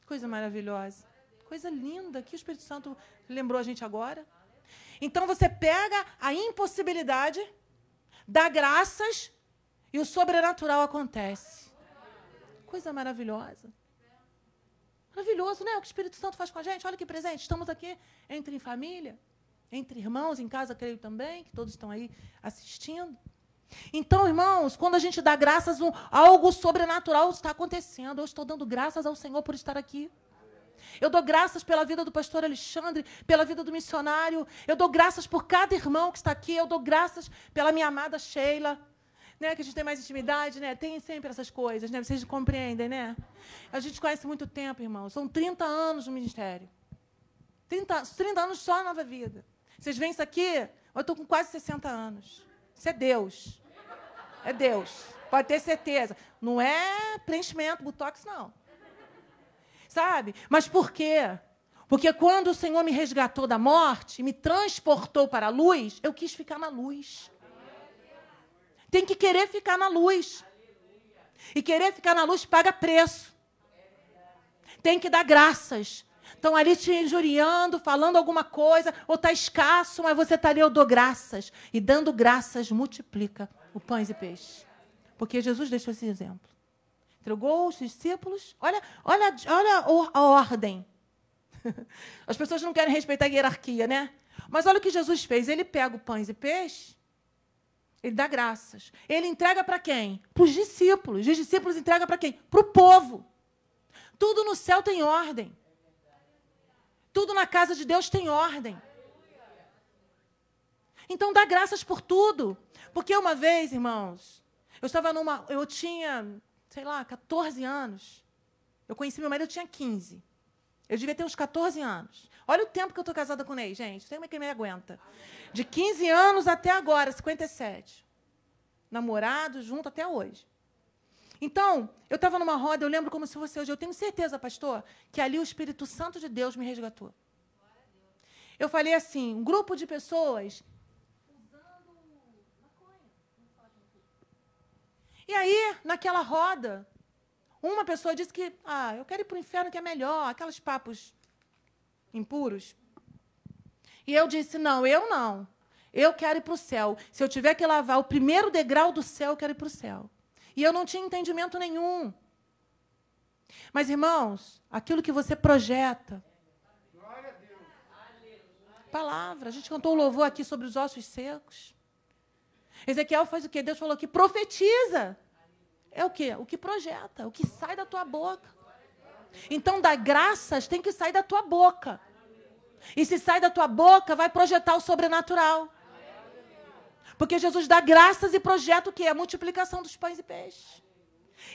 Coisa maravilhosa. Coisa linda que o Espírito Santo lembrou a gente agora. Então você pega a impossibilidade, dá graças e o sobrenatural acontece. Coisa maravilhosa. Maravilhoso, né? O que o Espírito Santo faz com a gente. Olha que presente. Estamos aqui entre família, entre irmãos, em casa, creio também, que todos estão aí assistindo. Então, irmãos, quando a gente dá graças, um, algo sobrenatural está acontecendo. Eu estou dando graças ao Senhor por estar aqui. Eu dou graças pela vida do pastor Alexandre, pela vida do missionário. Eu dou graças por cada irmão que está aqui. Eu dou graças pela minha amada Sheila. Né, que a gente tem mais intimidade, né? Tem sempre essas coisas, né? Vocês compreendem, né? A gente conhece muito tempo, irmãos. São 30 anos no ministério. 30, 30 anos só a nova vida. Vocês veem isso aqui? Eu estou com quase 60 anos. Isso é Deus. É Deus. Pode ter certeza. Não é preenchimento, botox, não. Sabe? Mas por quê? Porque quando o Senhor me resgatou da morte, me transportou para a luz, eu quis ficar na luz. Tem que querer ficar na luz. E querer ficar na luz paga preço. Tem que dar graças. Estão ali te injuriando, falando alguma coisa, ou está escasso, mas você está ali, eu dou graças. E dando graças multiplica o pães e peixe. Porque Jesus deixou esse exemplo. Entregou os discípulos. Olha, olha, olha a ordem. As pessoas não querem respeitar a hierarquia, né? Mas olha o que Jesus fez. Ele pega o pães e peixe, ele dá graças. Ele entrega para quem? Para os discípulos. Os discípulos entregam para quem? Para o povo. Tudo no céu tem ordem. Tudo na casa de Deus tem ordem. Então dá graças por tudo. Porque uma vez, irmãos, eu estava numa. Eu tinha, sei lá, 14 anos. Eu conheci meu marido, eu tinha 15. Eu devia ter uns 14 anos. Olha o tempo que eu estou casada com Ney, gente. Tem que me aguenta. De 15 anos até agora, 57. Namorado, junto até hoje. Então, eu estava numa roda, eu lembro como se fosse hoje. Eu tenho certeza, pastor, que ali o Espírito Santo de Deus me resgatou. Eu falei assim: um grupo de pessoas E aí, naquela roda, uma pessoa disse que, ah, eu quero ir para o inferno que é melhor, aqueles papos impuros. E eu disse, não, eu não. Eu quero ir para o céu. Se eu tiver que lavar o primeiro degrau do céu, eu quero ir para o céu. E eu não tinha entendimento nenhum. Mas, irmãos, aquilo que você projeta. Palavra. A gente cantou um louvor aqui sobre os ossos secos. Ezequiel faz o quê? Deus falou que profetiza. É o quê? O que projeta, o que sai da tua boca. Então, das graças tem que sair da tua boca. E se sai da tua boca, vai projetar o sobrenatural. Porque Jesus dá graças e projeta o quê? A multiplicação dos pães e peixes.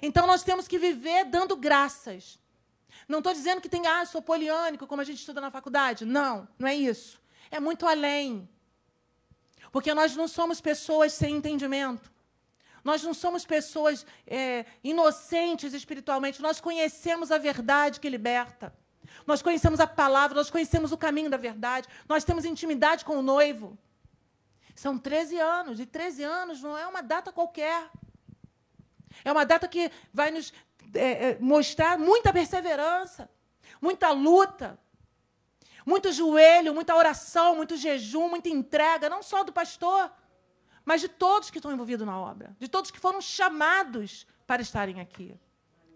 Então nós temos que viver dando graças. Não estou dizendo que tem, ah, sou poliânico, como a gente estuda na faculdade. Não, não é isso. É muito além. Porque nós não somos pessoas sem entendimento. Nós não somos pessoas é, inocentes espiritualmente. Nós conhecemos a verdade que liberta. Nós conhecemos a palavra, nós conhecemos o caminho da verdade. Nós temos intimidade com o noivo. São 13 anos, e 13 anos não é uma data qualquer. É uma data que vai nos é, é mostrar muita perseverança, muita luta, muito joelho, muita oração, muito jejum, muita entrega, não só do pastor, mas de todos que estão envolvidos na obra, de todos que foram chamados para estarem aqui,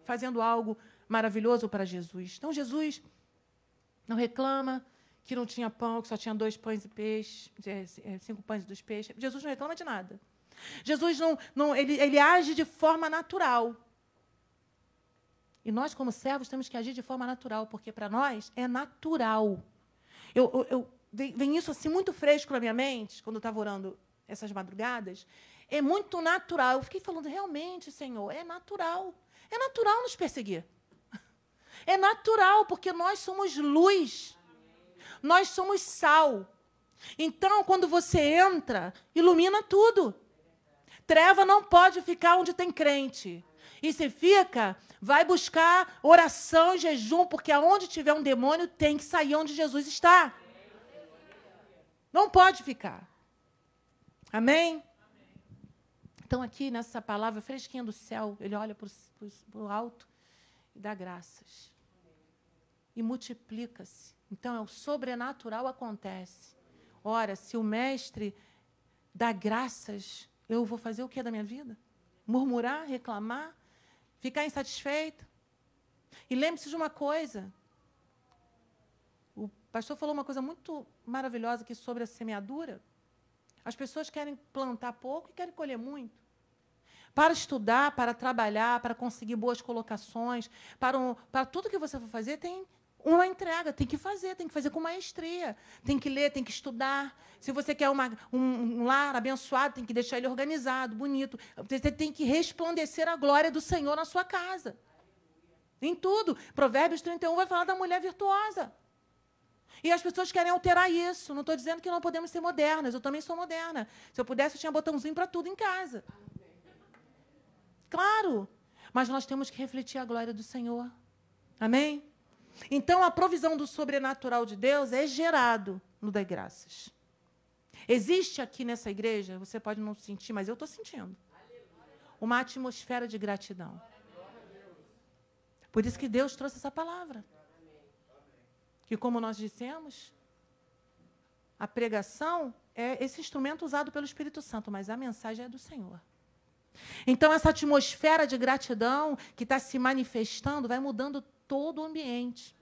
fazendo algo maravilhoso para Jesus. Então, Jesus não reclama que não tinha pão, que só tinha dois pães e peixes, é, é, cinco pães e dois peixes. Jesus não reclama de nada. Jesus não, não ele, ele age de forma natural. E nós, como servos, temos que agir de forma natural, porque para nós é natural eu, eu, eu vem isso assim muito fresco na minha mente, quando eu estava orando essas madrugadas. É muito natural. Eu fiquei falando, realmente, Senhor, é natural. É natural nos perseguir. É natural, porque nós somos luz. Nós somos sal. Então, quando você entra, ilumina tudo. Treva não pode ficar onde tem crente. E se fica, vai buscar oração e jejum, porque aonde tiver um demônio tem que sair onde Jesus está. Não pode ficar. Amém? Então, aqui nessa palavra fresquinha do céu, ele olha para o alto e dá graças. E multiplica-se. Então, é o sobrenatural acontece. Ora, se o mestre dá graças, eu vou fazer o que da minha vida? Murmurar, reclamar? Ficar insatisfeito? E lembre-se de uma coisa. O pastor falou uma coisa muito maravilhosa aqui sobre a semeadura. As pessoas querem plantar pouco e querem colher muito. Para estudar, para trabalhar, para conseguir boas colocações, para, um, para tudo que você for fazer, tem uma entrega, tem que fazer, tem que fazer com maestria. Tem que ler, tem que estudar. Se você quer uma, um, um, lar abençoado, tem que deixar ele organizado, bonito. Você tem que resplandecer a glória do Senhor na sua casa. Em tudo. Provérbios 31 vai falar da mulher virtuosa. E as pessoas querem alterar isso. Não estou dizendo que não podemos ser modernas. Eu também sou moderna. Se eu pudesse, eu tinha botãozinho para tudo em casa. Claro. Mas nós temos que refletir a glória do Senhor. Amém? Então, a provisão do sobrenatural de Deus é gerado no Dai Graças. Existe aqui nessa igreja, você pode não sentir, mas eu estou sentindo, uma atmosfera de gratidão. Por isso que Deus trouxe essa palavra. Que, como nós dissemos, a pregação é esse instrumento usado pelo Espírito Santo, mas a mensagem é do Senhor. Então, essa atmosfera de gratidão que está se manifestando vai mudando todo o ambiente.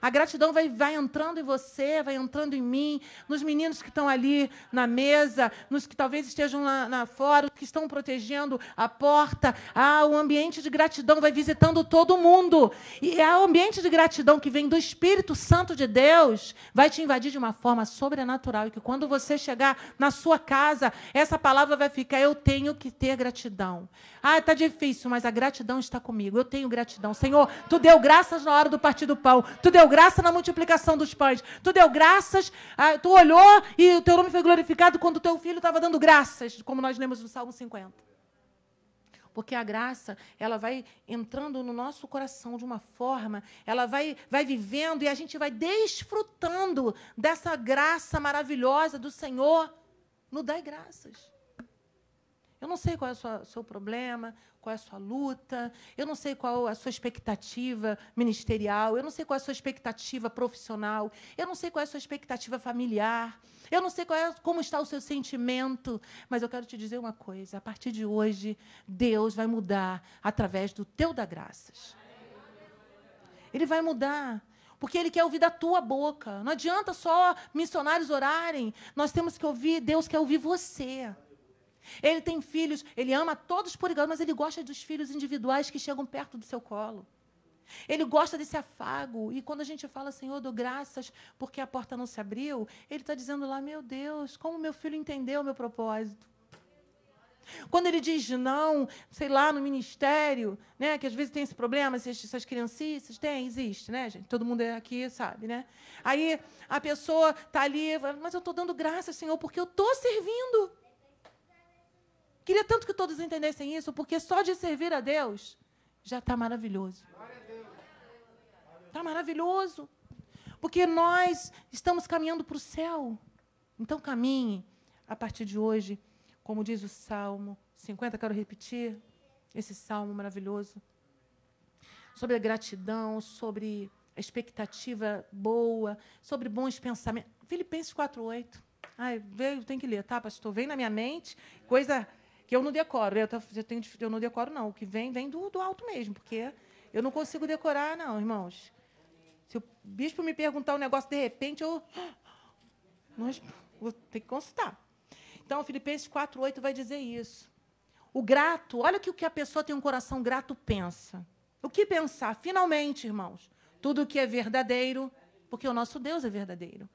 A gratidão vai, vai entrando em você, vai entrando em mim, nos meninos que estão ali na mesa, nos que talvez estejam lá, lá fora, que estão protegendo a porta. Ah, o ambiente de gratidão vai visitando todo mundo. E é o ambiente de gratidão que vem do Espírito Santo de Deus vai te invadir de uma forma sobrenatural. E que quando você chegar na sua casa, essa palavra vai ficar: eu tenho que ter gratidão. Ah, está difícil, mas a gratidão está comigo. Eu tenho gratidão. Senhor, tu deu graças na hora do partir do pão. Tu deu graça na multiplicação dos pães. Tu deu graças, ah, tu olhou e o teu nome foi glorificado quando o teu filho estava dando graças, como nós lemos no Salmo 50. Porque a graça, ela vai entrando no nosso coração de uma forma, ela vai, vai vivendo e a gente vai desfrutando dessa graça maravilhosa do Senhor. No dai graças. Eu não sei qual é o seu problema, qual é a sua luta, eu não sei qual é a sua expectativa ministerial, eu não sei qual é a sua expectativa profissional, eu não sei qual é a sua expectativa familiar, eu não sei é, como está o seu sentimento, mas eu quero te dizer uma coisa: a partir de hoje, Deus vai mudar através do teu da graças. Ele vai mudar. Porque ele quer ouvir da tua boca. Não adianta só missionários orarem. Nós temos que ouvir, Deus quer ouvir você. Ele tem filhos, ele ama todos por igual, mas ele gosta dos filhos individuais que chegam perto do seu colo. Ele gosta desse afago. E quando a gente fala, Senhor, dou graças porque a porta não se abriu, ele está dizendo lá, meu Deus, como meu filho entendeu o meu propósito. Quando ele diz não, sei lá, no ministério, né, que às vezes tem esse problema, essas, essas criancices, tem, existe, né, gente? Todo mundo aqui sabe, né? Aí a pessoa está ali, mas eu estou dando graças, Senhor, porque eu estou servindo. Queria tanto que todos entendessem isso, porque só de servir a Deus já está maravilhoso. Está maravilhoso. Porque nós estamos caminhando para o céu. Então caminhe a partir de hoje, como diz o Salmo 50, quero repetir esse salmo maravilhoso. Sobre a gratidão, sobre a expectativa boa, sobre bons pensamentos. Filipenses 4,8. Ai, veio, tem que ler, tá, pastor? Vem na minha mente, coisa que eu não decoro. Eu, eu, tenho, eu não decoro, não. O que vem, vem do, do alto mesmo, porque eu não consigo decorar, não, irmãos. Se o bispo me perguntar um negócio de repente, eu nós, vou ter que consultar. Então, Filipenses 4,8 vai dizer isso. O grato, olha que o que a pessoa tem um coração grato pensa. O que pensar? Finalmente, irmãos, tudo que é verdadeiro, porque o nosso Deus é verdadeiro.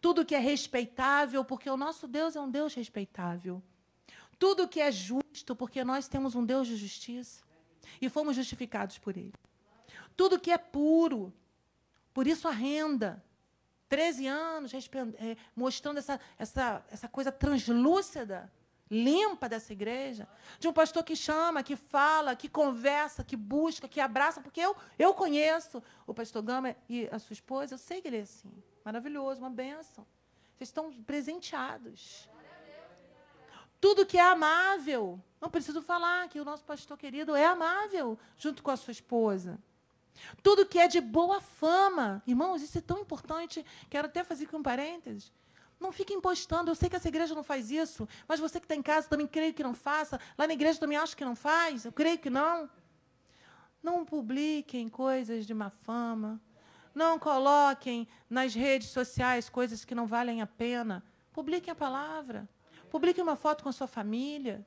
Tudo que é respeitável, porque o nosso Deus é um Deus respeitável. Tudo que é justo, porque nós temos um Deus de justiça e fomos justificados por Ele. Tudo que é puro, por isso a renda. 13 anos é, mostrando essa, essa, essa coisa translúcida, limpa dessa igreja, de um pastor que chama, que fala, que conversa, que busca, que abraça, porque eu, eu conheço o pastor Gama e a sua esposa, eu sei que ele é assim. Maravilhoso, uma benção. Vocês estão presenteados. Tudo que é amável. Não preciso falar que o nosso pastor querido é amável junto com a sua esposa. Tudo que é de boa fama. Irmãos, isso é tão importante. Quero até fazer aqui um parênteses. Não fique impostando. Eu sei que essa igreja não faz isso, mas você que está em casa também creio que não faça. Lá na igreja também acho que não faz. Eu creio que não. Não publiquem coisas de má fama. Não coloquem nas redes sociais coisas que não valem a pena. Publiquem a palavra. Publique uma foto com a sua família,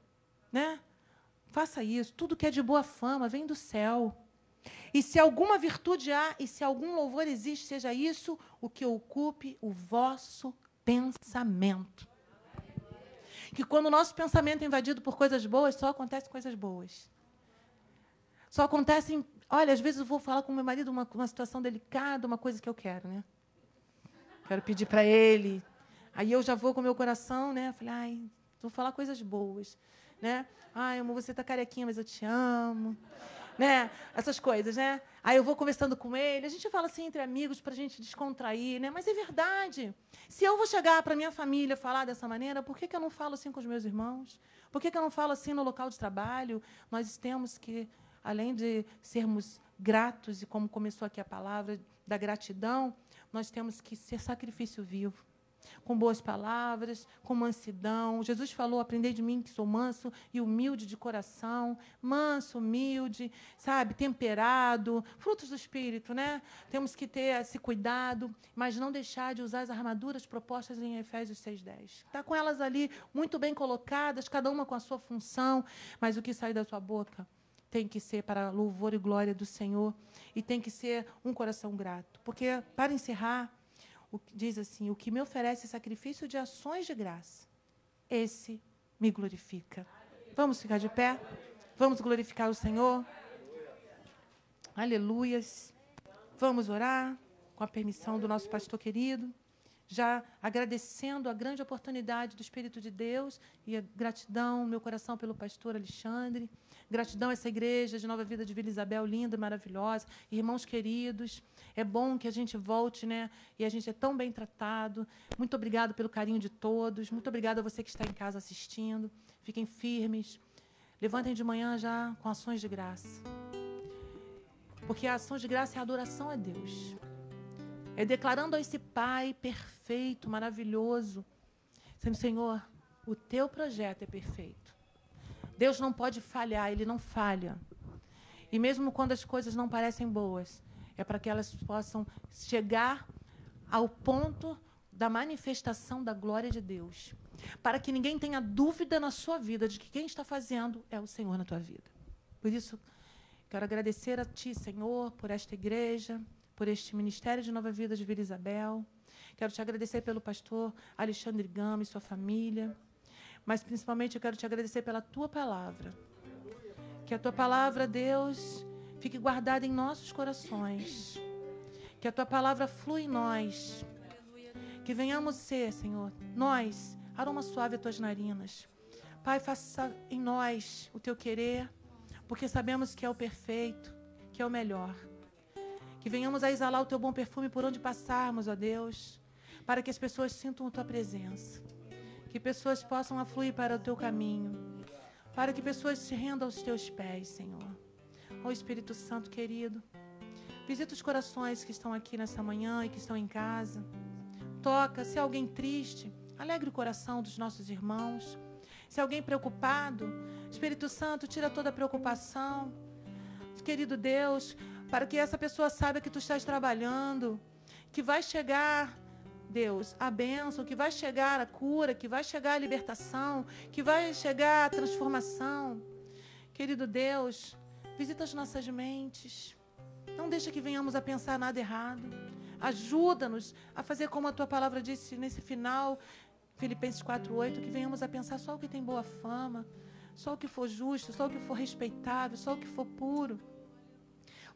né? Faça isso. Tudo que é de boa fama vem do céu. E se alguma virtude há e se algum louvor existe, seja isso o que ocupe o vosso pensamento. Que quando o nosso pensamento é invadido por coisas boas, só acontece coisas boas. Só acontecem. Olha, às vezes eu vou falar com meu marido uma, uma situação delicada, uma coisa que eu quero, né? Quero pedir para ele Aí eu já vou com o meu coração, né? Falei, ai, vou falar coisas boas. né? Ai, amor, você tá carequinha, mas eu te amo. Né? Essas coisas, né? Aí eu vou conversando com ele, a gente fala assim entre amigos para a gente descontrair, né? Mas é verdade. Se eu vou chegar para minha família falar dessa maneira, por que, que eu não falo assim com os meus irmãos? Por que, que eu não falo assim no local de trabalho? Nós temos que, além de sermos gratos, e como começou aqui a palavra da gratidão, nós temos que ser sacrifício vivo com boas palavras, com mansidão. Jesus falou: Aprendei de mim que sou manso e humilde de coração. Manso, humilde, sabe, temperado, frutos do espírito, né? Temos que ter esse cuidado, mas não deixar de usar as armaduras propostas em Efésios 6:10. Está com elas ali muito bem colocadas, cada uma com a sua função, mas o que sai da sua boca tem que ser para louvor e glória do Senhor e tem que ser um coração grato. Porque, para encerrar, o, diz assim: O que me oferece sacrifício de ações de graça, esse me glorifica. Vamos ficar de pé? Vamos glorificar o Senhor? Aleluias. Vamos orar com a permissão do nosso pastor querido já agradecendo a grande oportunidade do Espírito de Deus e a gratidão, meu coração pelo pastor Alexandre, gratidão a essa igreja de Nova Vida de Vila Isabel, linda, maravilhosa, irmãos queridos, é bom que a gente volte, né? E a gente é tão bem tratado. Muito obrigado pelo carinho de todos, muito obrigado a você que está em casa assistindo. Fiquem firmes, levantem de manhã já com ações de graça, porque a ação de graça é a adoração a Deus. É declarando a esse Pai perfeito, maravilhoso, Senhor, o teu projeto é perfeito. Deus não pode falhar, ele não falha. E mesmo quando as coisas não parecem boas, é para que elas possam chegar ao ponto da manifestação da glória de Deus. Para que ninguém tenha dúvida na sua vida de que quem está fazendo é o Senhor na tua vida. Por isso, quero agradecer a Ti, Senhor, por esta igreja por este Ministério de Nova Vida de Vila Isabel. Quero te agradecer pelo pastor Alexandre Gama e sua família. Mas principalmente eu quero te agradecer pela tua palavra. Que a tua palavra, Deus, fique guardada em nossos corações. Que a tua palavra flua em nós. Que venhamos ser, Senhor, nós, aroma suave a tuas narinas. Pai, faça em nós o teu querer, porque sabemos que é o perfeito, que é o melhor. Que venhamos a exalar o teu bom perfume por onde passarmos, ó Deus, para que as pessoas sintam a tua presença. Que pessoas possam afluir para o teu caminho. Para que pessoas se rendam aos teus pés, Senhor. Ó Espírito Santo querido, visita os corações que estão aqui nessa manhã e que estão em casa. Toca, se alguém triste, alegre o coração dos nossos irmãos. Se alguém preocupado, Espírito Santo, tira toda a preocupação. Querido Deus, para que essa pessoa saiba que tu estás trabalhando, que vai chegar, Deus, a bênção, que vai chegar a cura, que vai chegar a libertação, que vai chegar a transformação. Querido Deus, visita as nossas mentes. Não deixa que venhamos a pensar nada errado. Ajuda-nos a fazer como a tua palavra disse nesse final, Filipenses 4:8, que venhamos a pensar só o que tem boa fama, só o que for justo, só o que for respeitável, só o que for puro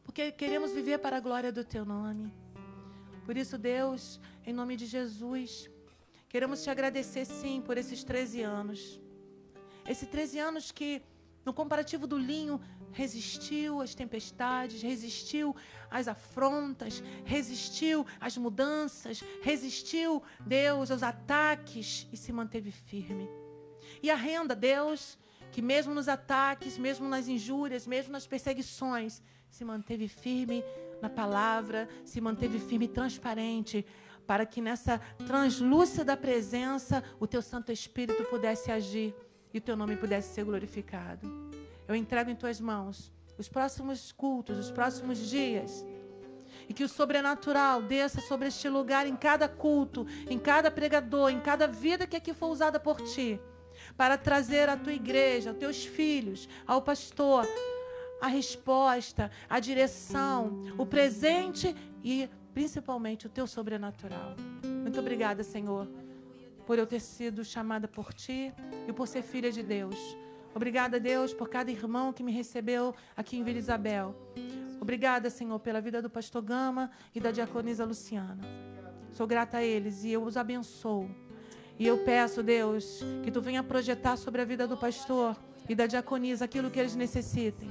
porque queremos viver para a glória do teu nome. Por isso, Deus, em nome de Jesus, queremos te agradecer sim por esses 13 anos. Esses 13 anos que, no comparativo do linho, resistiu às tempestades, resistiu às afrontas, resistiu às mudanças, resistiu, Deus, aos ataques e se manteve firme. E a renda, Deus, que mesmo nos ataques, mesmo nas injúrias, mesmo nas perseguições, se manteve firme na palavra, se manteve firme e transparente, para que nessa translúcida presença o teu Santo Espírito pudesse agir e o teu nome pudesse ser glorificado. Eu entrego em tuas mãos os próximos cultos, os próximos dias. E que o sobrenatural desça sobre este lugar em cada culto, em cada pregador, em cada vida que aqui for usada por ti, para trazer à tua igreja, aos teus filhos, ao pastor, a resposta, a direção, o presente e principalmente o teu sobrenatural. Muito obrigada, Senhor, por eu ter sido chamada por ti e por ser filha de Deus. Obrigada, Deus, por cada irmão que me recebeu aqui em Vila Isabel. Obrigada, Senhor, pela vida do pastor Gama e da diaconisa Luciana. Sou grata a eles e eu os abençoo. E eu peço, Deus, que tu venha projetar sobre a vida do pastor e da diaconisa aquilo que eles necessitem,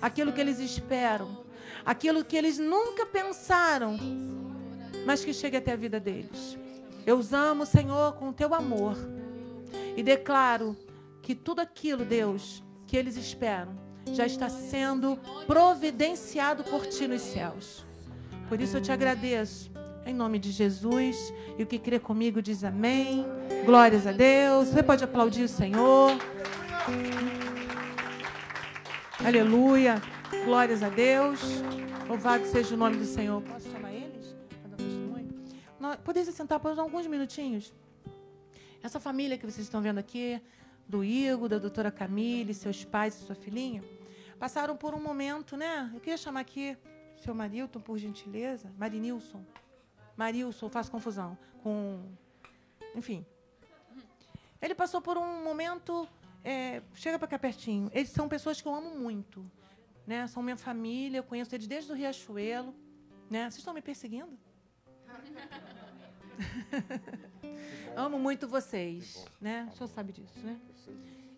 aquilo que eles esperam, aquilo que eles nunca pensaram, mas que chegue até a vida deles. Eu os amo, Senhor, com o teu amor e declaro que tudo aquilo, Deus, que eles esperam, já está sendo providenciado por ti nos céus. Por isso eu te agradeço, em nome de Jesus. E o que crê comigo diz amém. Glórias a Deus. Você pode aplaudir o Senhor. Aleluia. Glórias a Deus. Louvado seja o nome do Senhor. Posso chamar eles? Poderia se sentar por alguns minutinhos? Essa família que vocês estão vendo aqui, do Igor, da doutora Camille, seus pais e sua filhinha, passaram por um momento, né? Eu queria chamar aqui seu Marilton, por gentileza. Marinilson. Marilson, faço confusão. Com. Enfim. Ele passou por um momento. É, chega para cá pertinho. Eles são pessoas que eu amo muito. Né? São minha família, eu conheço eles desde o Riachuelo. Né? Vocês estão me perseguindo? Amo muito vocês, né? O senhor sabe disso, né?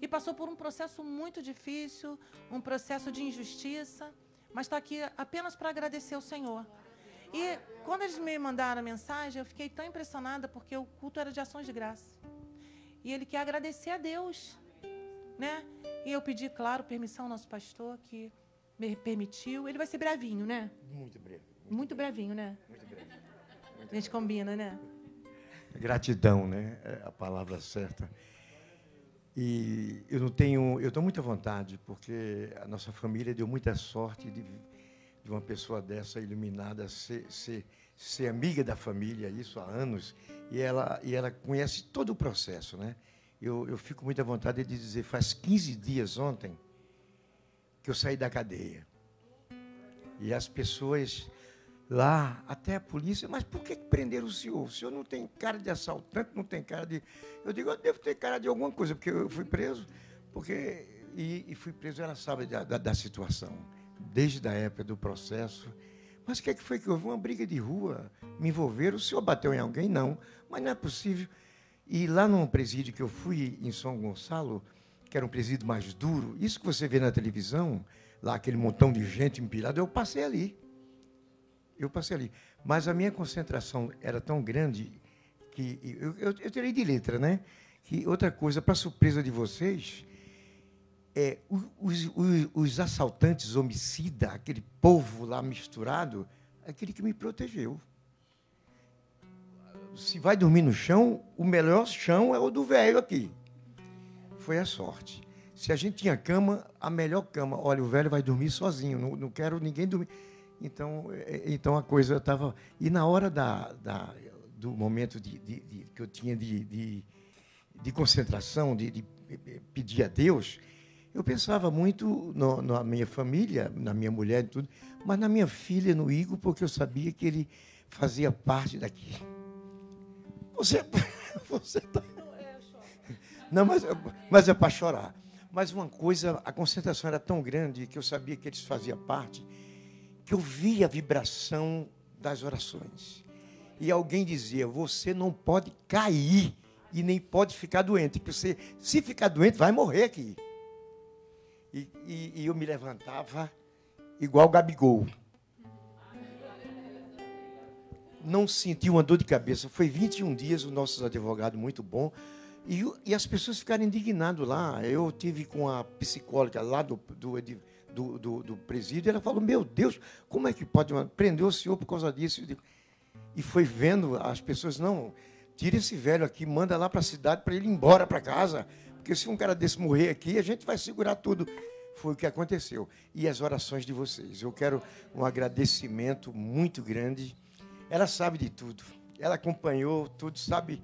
E passou por um processo muito difícil, um processo de injustiça, mas está aqui apenas para agradecer ao Senhor. E quando eles me mandaram a mensagem, eu fiquei tão impressionada porque o culto era de ações de graça. E ele quer agradecer a Deus, né? E eu pedi, claro, permissão ao nosso pastor que me permitiu. Ele vai ser brevinho, né? Muito breve. Muito, muito brevinho, né? Muito breve. Muito a gente combina, né? Gratidão, né? É a palavra certa. E eu não tenho, eu estou muito à vontade, porque a nossa família deu muita sorte de, de uma pessoa dessa iluminada ser, ser, ser amiga da família, isso há anos, e ela, e ela conhece todo o processo, né? Eu, eu fico muito à vontade de dizer, faz 15 dias ontem que eu saí da cadeia. E as pessoas lá, até a polícia, mas por que prenderam o senhor? O senhor não tem cara de assaltante, não tem cara de. Eu digo, eu devo ter cara de alguma coisa, porque eu fui preso, porque. E, e fui preso, ela sabe da, da, da, situação, desde a época do processo. Mas o que, é que foi que houve? Uma briga de rua, me envolveram, o senhor bateu em alguém? Não, mas não é possível. E lá num presídio que eu fui em São Gonçalo, que era um presídio mais duro, isso que você vê na televisão, lá aquele montão de gente empilhada, eu passei ali. Eu passei ali. Mas a minha concentração era tão grande que. Eu, eu, eu tirei de letra, né? Que outra coisa, para surpresa de vocês, é, os, os, os assaltantes homicida, aquele povo lá misturado, é aquele que me protegeu. Se vai dormir no chão, o melhor chão é o do velho aqui. Foi a sorte. Se a gente tinha cama, a melhor cama. Olha, o velho vai dormir sozinho, não, não quero ninguém dormir. Então, é, é, então a coisa estava. E na hora da, da do momento de, de, de, que eu tinha de, de, concentração, de, de, pedir a Deus, eu pensava muito no, na minha família, na minha mulher e tudo, mas na minha filha, no Igor, porque eu sabia que ele fazia parte daqui. Você. Você tá... Não, mas, mas é para chorar. Mas uma coisa, a concentração era tão grande que eu sabia que eles faziam parte que eu via a vibração das orações. E alguém dizia: Você não pode cair e nem pode ficar doente. Porque você, se ficar doente, vai morrer aqui. E, e, e eu me levantava igual Gabigol. Não senti uma dor de cabeça. Foi 21 dias, o nosso advogado muito bom. E, e as pessoas ficaram indignadas lá. Eu tive com a psicóloga lá do, do do, do, do presídio, ela falou, meu Deus, como é que pode prender o senhor por causa disso? E foi vendo as pessoas, não, tira esse velho aqui, manda lá para a cidade para ele ir embora para casa, porque se um cara desse morrer aqui, a gente vai segurar tudo. Foi o que aconteceu. E as orações de vocês. Eu quero um agradecimento muito grande. Ela sabe de tudo. Ela acompanhou tudo, sabe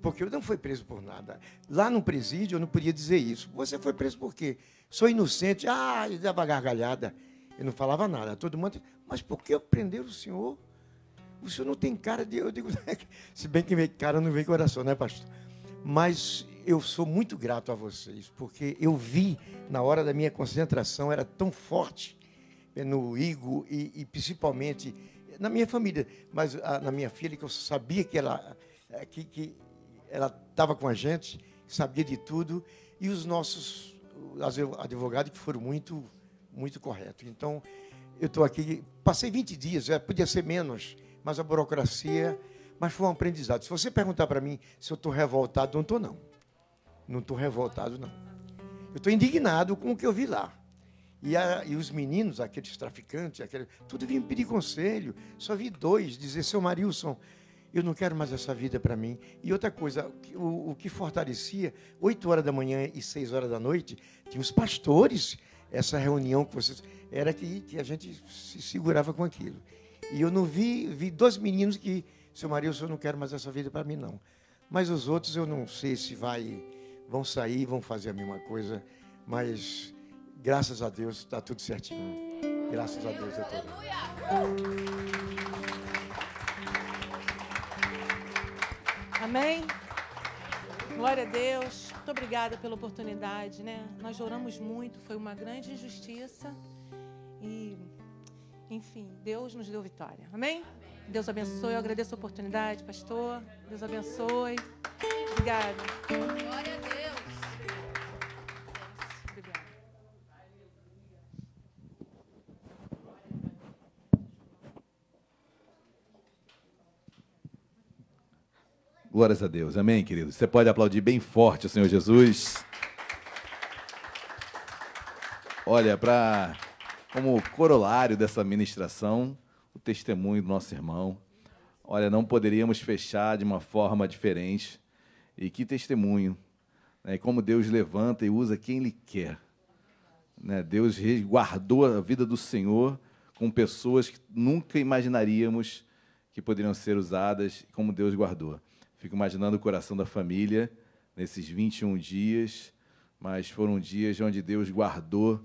porque eu não fui preso por nada. Lá no presídio eu não podia dizer isso. Você foi preso por quê? Sou inocente. Ah, ele dava gargalhada. Eu não falava nada. Todo mundo. Mas por que prenderam o senhor? O senhor não tem cara de. Eu digo, se bem que cara não vem com oração, né, pastor? Mas eu sou muito grato a vocês, porque eu vi na hora da minha concentração, era tão forte eh, no Igor e, e principalmente na minha família, mas a, na minha filha, que eu sabia que ela eh, que, que ela estava com a gente, sabia de tudo, e os nossos advogados que foram muito, muito corretos. Então, eu estou aqui, passei 20 dias, podia ser menos, mas a burocracia, mas foi um aprendizado. Se você perguntar para mim se eu estou revoltado, não estou não. Não estou revoltado, não. Eu estou indignado com o que eu vi lá. E, a, e, os meninos, aqueles traficantes, aquele, tudo vinham pedir conselho. Só vi dois dizer, seu Marilson, eu não quero mais essa vida para mim. E outra coisa, o, o, que fortalecia, 8 horas da manhã e 6 horas da noite, tinha os pastores, essa reunião que vocês. Era que, que a gente se segurava com aquilo. E eu não vi, vi dois meninos que, seu marido, eu não quero mais essa vida para mim, não. Mas os outros eu não sei se vai, vão sair, vão fazer a mesma coisa. Mas graças a Deus está tudo certinho. Graças a Deus, doutor. Amém? Glória a Deus. Muito obrigada pela oportunidade, né? Nós oramos muito, foi uma grande injustiça. E, enfim, Deus nos deu vitória. Amém? Deus abençoe. Eu agradeço a oportunidade, pastor. Deus abençoe. Obrigada. Glória a Deus. Glórias a Deus. Amém, querido? Você pode aplaudir bem forte o Senhor Jesus. Olha, para como corolário dessa ministração, o testemunho do nosso irmão. Olha, não poderíamos fechar de uma forma diferente. E que testemunho. Né? Como Deus levanta e usa quem Ele quer. Né? Deus guardou a vida do Senhor com pessoas que nunca imaginaríamos que poderiam ser usadas, como Deus guardou. Fico imaginando o coração da família nesses 21 dias, mas foram dias onde Deus guardou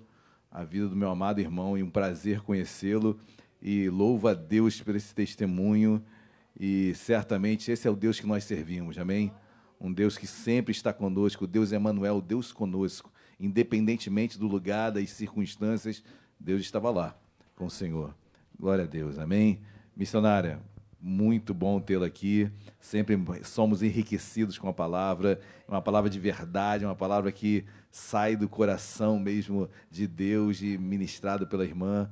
a vida do meu amado irmão e um prazer conhecê-lo. E louvo a Deus por esse testemunho. E certamente esse é o Deus que nós servimos, amém? Um Deus que sempre está conosco, Deus Emmanuel, Deus conosco. Independentemente do lugar, das circunstâncias, Deus estava lá com o Senhor. Glória a Deus, amém? Missionária, muito bom tê-la aqui. Sempre somos enriquecidos com a palavra, uma palavra de verdade, uma palavra que sai do coração mesmo de Deus e ministrado pela irmã.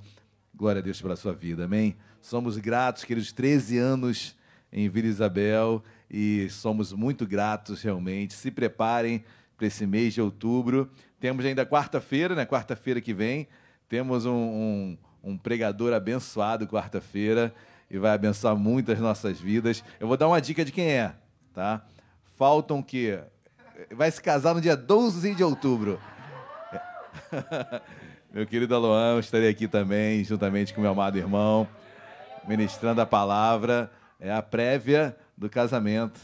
Glória a Deus pela sua vida, amém? Somos gratos, queridos, 13 anos em Vila Isabel e somos muito gratos realmente. Se preparem para esse mês de outubro. Temos ainda quarta-feira, né? Quarta-feira que vem, temos um, um, um pregador abençoado quarta-feira e vai abençoar muito as nossas vidas. Eu vou dar uma dica de quem é, tá? Faltam que vai se casar no dia 12 de outubro. meu querido Aloan, estarei aqui também, juntamente com meu amado irmão, ministrando a palavra. É a prévia do casamento.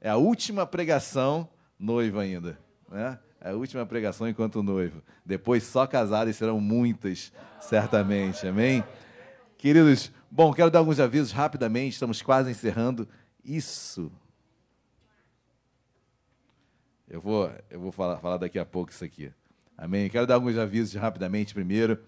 É a última pregação noivo ainda, né? É a última pregação enquanto noivo. Depois só casados serão muitas, certamente. Amém? Queridos, Bom, quero dar alguns avisos rapidamente, estamos quase encerrando. Isso. Eu vou, eu vou falar, falar daqui a pouco isso aqui. Amém? Quero dar alguns avisos rapidamente primeiro.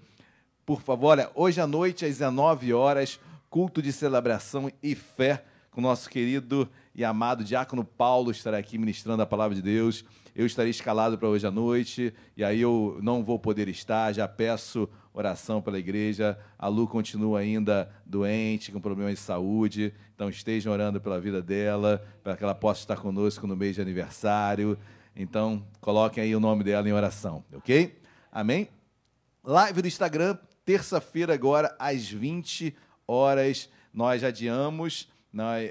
Por favor, olha, hoje à noite, às 19 horas, culto de celebração e fé com nosso querido e amado diácono Paulo estará aqui ministrando a palavra de Deus. Eu estarei escalado para hoje à noite e aí eu não vou poder estar. Já peço oração pela igreja. A Lu continua ainda doente, com problemas de saúde. Então estejam orando pela vida dela, para que ela possa estar conosco no mês de aniversário. Então, coloquem aí o nome dela em oração, ok? Amém? Live do Instagram, terça-feira agora, às 20 horas. Nós adiamos.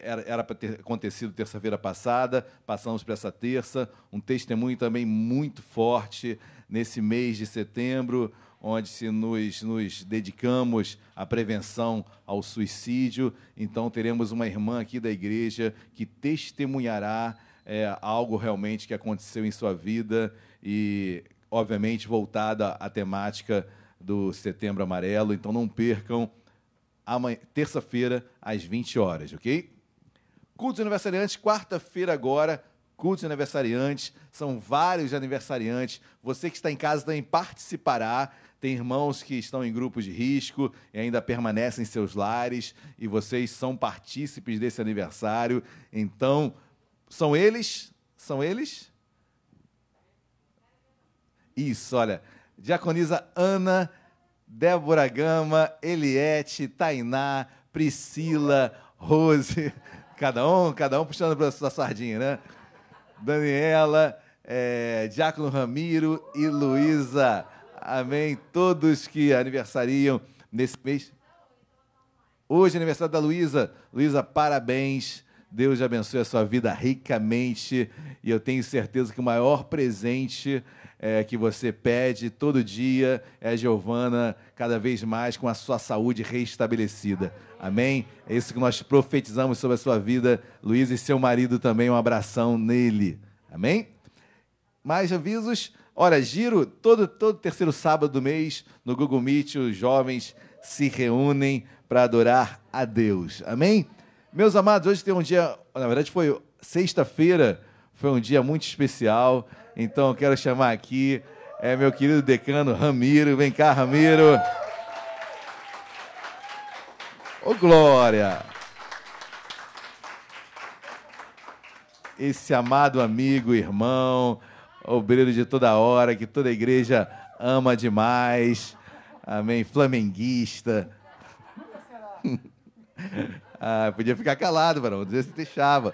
Era para ter acontecido terça-feira passada, passamos para essa terça. Um testemunho também muito forte nesse mês de setembro onde se nos, nos dedicamos à prevenção ao suicídio. Então, teremos uma irmã aqui da igreja que testemunhará é, algo realmente que aconteceu em sua vida e, obviamente, voltada à temática do Setembro Amarelo. Então, não percam terça-feira, às 20 horas, ok? Cultos aniversariantes, quarta-feira agora, cultos aniversariantes, são vários aniversariantes. Você que está em casa também participará. Tem irmãos que estão em grupos de risco e ainda permanecem em seus lares, e vocês são partícipes desse aniversário. Então, são eles? São eles? Isso, olha. Diaconisa Ana, Débora Gama, Eliette, Tainá, Priscila, Rose. Cada um, cada um puxando para sua sardinha, né? Daniela, é, Diácono Ramiro e Luísa. Amém. Todos que aniversariam nesse mês. Hoje é aniversário da Luísa. Luísa, parabéns. Deus abençoe a sua vida ricamente. E eu tenho certeza que o maior presente é, que você pede todo dia é a Giovana, cada vez mais com a sua saúde restabelecida. Amém? É isso que nós profetizamos sobre a sua vida, Luiz e seu marido também. Um abração nele. Amém? Mais avisos. Ora, giro, todo, todo terceiro sábado do mês, no Google Meet, os jovens se reúnem para adorar a Deus. Amém? Meus amados, hoje tem um dia, na verdade foi sexta-feira, foi um dia muito especial. Então eu quero chamar aqui é, meu querido decano Ramiro. Vem cá, Ramiro. Ô, Glória! Esse amado amigo, irmão, obreiro de toda hora, que toda igreja ama demais. Amém. Flamenguista. ah, podia ficar calado, varão. Às vezes se deixava.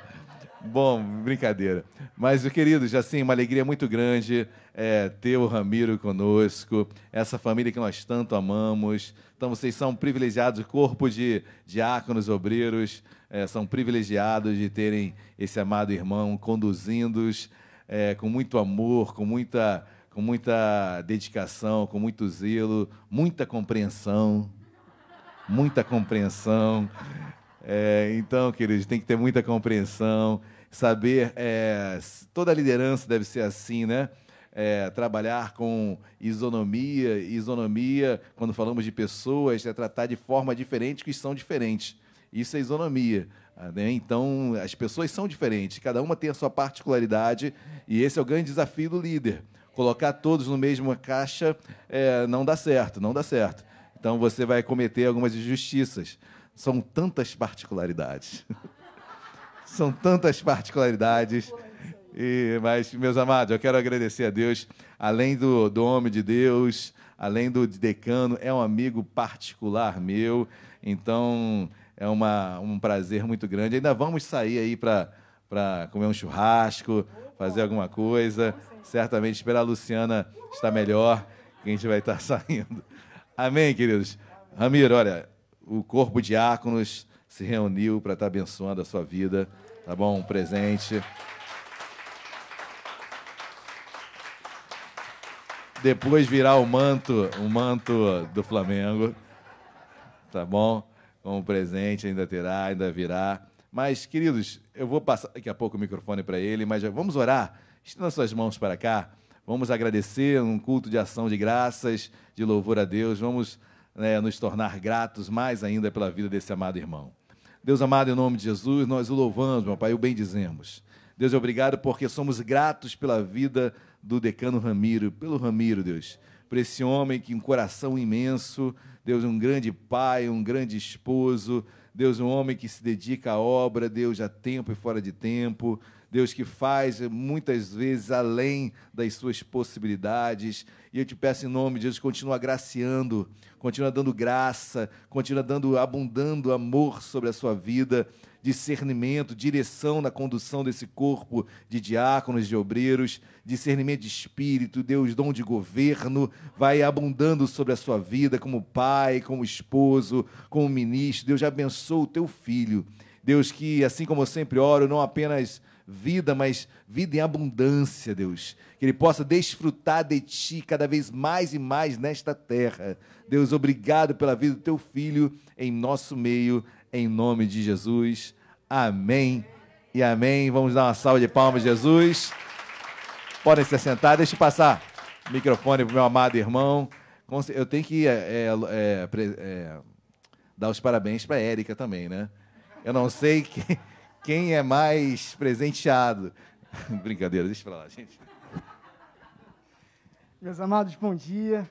Bom, brincadeira. Mas, queridos, assim, uma alegria muito grande é, ter o Ramiro conosco, essa família que nós tanto amamos. Então, vocês são privilegiados, corpo de diáconos, obreiros, é, são privilegiados de terem esse amado irmão conduzindo-os é, com muito amor, com muita, com muita dedicação, com muito zelo, muita compreensão. Muita compreensão. É, então, queridos, tem que ter muita compreensão saber, é, toda liderança deve ser assim, né? É, trabalhar com isonomia, isonomia, quando falamos de pessoas, é tratar de forma diferente que são diferentes. Isso é isonomia. Né? Então, as pessoas são diferentes, cada uma tem a sua particularidade, e esse é o grande desafio do líder. Colocar todos no mesmo caixa é, não dá certo, não dá certo. Então, você vai cometer algumas injustiças. São tantas particularidades. São tantas particularidades. E, mas, meus amados, eu quero agradecer a Deus, além do, do homem de Deus, além do decano, é um amigo particular meu. Então, é uma, um prazer muito grande. Ainda vamos sair aí para comer um churrasco, fazer alguma coisa. Certamente esperar a Luciana estar melhor, que a gente vai estar saindo. Amém, queridos? Ramiro, olha, o corpo de diáconos se reuniu para estar abençoando a sua vida. Tá bom? Um presente. Depois virar o manto, o manto do Flamengo. Tá bom? Como presente, ainda terá, ainda virá. Mas, queridos, eu vou passar daqui a pouco o microfone para ele, mas vamos orar. Estenda suas mãos para cá. Vamos agradecer um culto de ação de graças, de louvor a Deus. Vamos né, nos tornar gratos mais ainda pela vida desse amado irmão. Deus amado, em nome de Jesus, nós o louvamos, meu Pai, o bendizemos. Deus, obrigado porque somos gratos pela vida do decano Ramiro, pelo Ramiro, Deus, por esse homem que um coração imenso, Deus, um grande pai, um grande esposo, Deus, um homem que se dedica à obra, Deus, a tempo e fora de tempo, Deus que faz muitas vezes além das suas possibilidades. E eu te peço em nome de Jesus, continua agraciando, continua dando graça, continua dando, abundando amor sobre a sua vida, discernimento, direção na condução desse corpo de diáconos, de obreiros, discernimento de espírito, Deus, dom de governo, vai abundando sobre a sua vida como pai, como esposo, como ministro. Deus abençoe o teu filho. Deus, que assim como eu sempre oro, não apenas vida, mas vida em abundância, Deus. Que ele possa desfrutar de ti cada vez mais e mais nesta terra. Deus, obrigado pela vida do teu filho em nosso meio, em nome de Jesus. Amém e amém. Vamos dar uma salva de palmas, Jesus. Podem se sentar, deixa eu passar o microfone para o meu amado irmão. Eu tenho que é, é, é, dar os parabéns para a Érica também, né? Eu não sei que quem é mais presenteado. Brincadeira, deixa pra lá, gente. Meus amados, bom dia.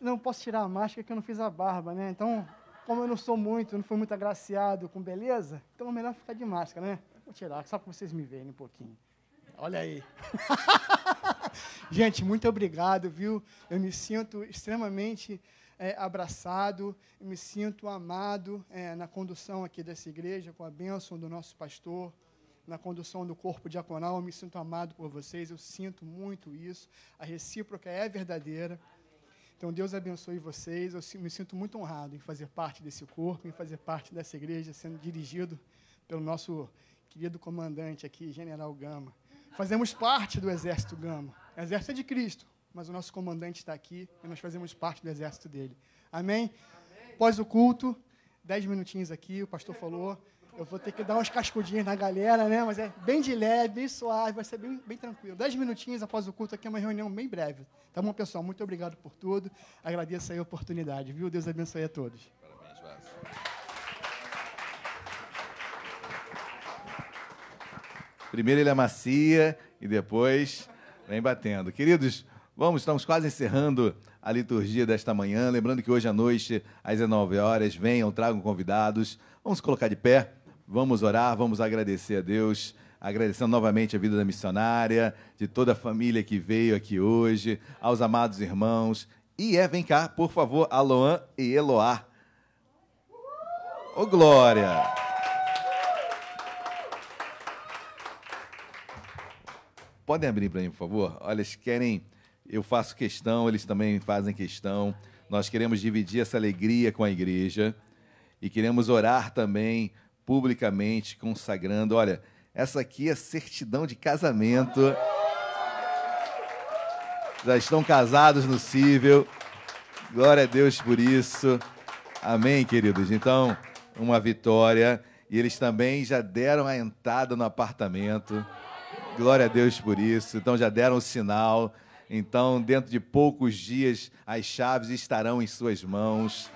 Não posso tirar a máscara que eu não fiz a barba, né? Então, como eu não sou muito, não fui muito agraciado com beleza, então é melhor ficar de máscara, né? Vou tirar, só para vocês me verem um pouquinho. Olha aí. Gente, muito obrigado, viu? Eu me sinto extremamente é, abraçado, me sinto amado é, na condução aqui dessa igreja, com a bênção do nosso pastor, na condução do corpo diaconal, eu me sinto amado por vocês, eu sinto muito isso, a recíproca é verdadeira. Então, Deus abençoe vocês. Eu me sinto muito honrado em fazer parte desse corpo, em fazer parte dessa igreja, sendo dirigido pelo nosso querido comandante aqui, General Gama. Fazemos parte do Exército Gama. O exército é de Cristo, mas o nosso comandante está aqui e nós fazemos parte do exército dele. Amém? Amém. Após o culto, dez minutinhos aqui, o pastor falou. Eu vou ter que dar umas cascudinhas na galera, né? Mas é bem de leve, bem suave, vai ser bem, bem tranquilo. Dez minutinhos após o culto aqui é uma reunião bem breve. Tá bom, pessoal? Muito obrigado por tudo. Agradeço aí a oportunidade, viu? Deus abençoe a todos. Parabéns, Vasco. Primeiro ele amacia e depois vem batendo. Queridos, vamos, estamos quase encerrando a liturgia desta manhã. Lembrando que hoje à noite, às 19 horas, venham, tragam convidados. Vamos colocar de pé, vamos orar, vamos agradecer a Deus agradecendo novamente a vida da missionária, de toda a família que veio aqui hoje, aos amados irmãos. E é, vem cá, por favor, Aloan e Eloá. Ô, Glória! Podem abrir para mim, por favor? Olha, eles querem, eu faço questão, eles também fazem questão. Nós queremos dividir essa alegria com a igreja e queremos orar também publicamente, consagrando. Olha, essa aqui é certidão de casamento. Já estão casados no cível. Glória a Deus por isso. Amém, queridos. Então, uma vitória. E eles também já deram a entrada no apartamento. Glória a Deus por isso. Então, já deram o sinal. Então, dentro de poucos dias, as chaves estarão em suas mãos.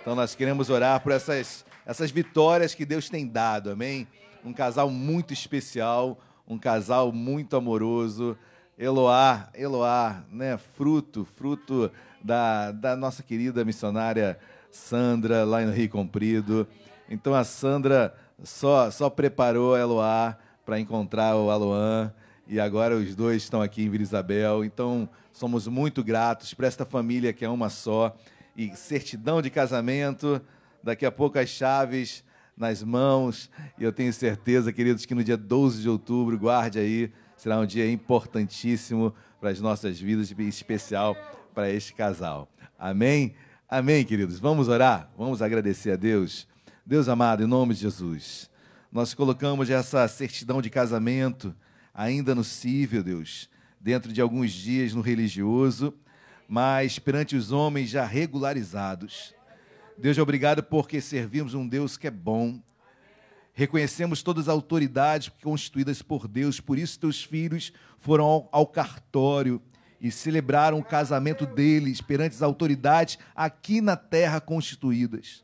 Então, nós queremos orar por essas, essas vitórias que Deus tem dado. Amém? um casal muito especial, um casal muito amoroso. Eloá, Eloá, né? Fruto, fruto da, da nossa querida missionária Sandra, lá no Rio Comprido. Então a Sandra só, só preparou a Eloá para encontrar o Aloan e agora os dois estão aqui em Vila Isabel. Então somos muito gratos por esta família que é uma só e certidão de casamento. Daqui a pouco as chaves nas mãos. E eu tenho certeza, queridos, que no dia 12 de outubro, guarde aí, será um dia importantíssimo para as nossas vidas, especial para este casal. Amém? Amém, queridos. Vamos orar? Vamos agradecer a Deus. Deus amado, em nome de Jesus, nós colocamos essa certidão de casamento ainda no cível, Deus, dentro de alguns dias no religioso, mas perante os homens já regularizados. Deus, obrigado porque servimos um Deus que é bom. Reconhecemos todas as autoridades constituídas por Deus, por isso teus filhos foram ao, cartório e celebraram o casamento deles perante as autoridades aqui na terra constituídas.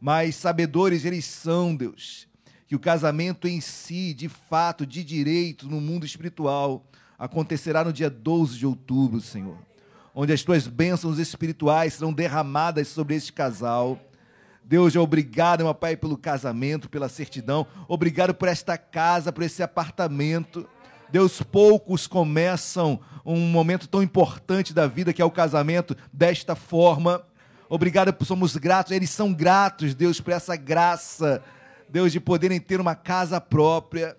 Mas sabedores eles são, Deus, que o casamento em si, de fato, de direito, no mundo espiritual, acontecerá no dia 12 de outubro, Senhor onde as tuas bênçãos espirituais serão derramadas sobre este casal. Deus, obrigado, meu Pai, pelo casamento, pela certidão. Obrigado por esta casa, por esse apartamento. Deus, poucos começam um momento tão importante da vida que é o casamento desta forma. Obrigado, somos gratos, eles são gratos, Deus, por essa graça, Deus, de poderem ter uma casa própria.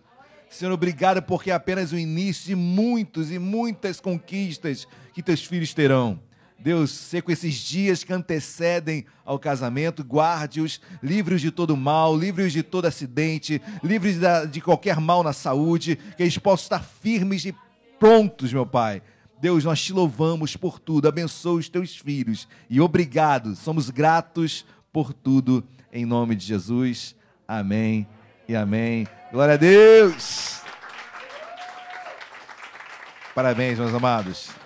Senhor, obrigado porque é apenas o início de muitos e muitas conquistas que teus filhos terão. Deus, ser com esses dias que antecedem ao casamento, guarde-os, livre-os de todo mal, livre-os de todo acidente, livre-os de qualquer mal na saúde, que eles possam estar firmes e prontos, meu Pai. Deus, nós te louvamos por tudo, abençoa os teus filhos e obrigado, somos gratos por tudo, em nome de Jesus. Amém e amém. Glória a Deus! Parabéns, meus amados.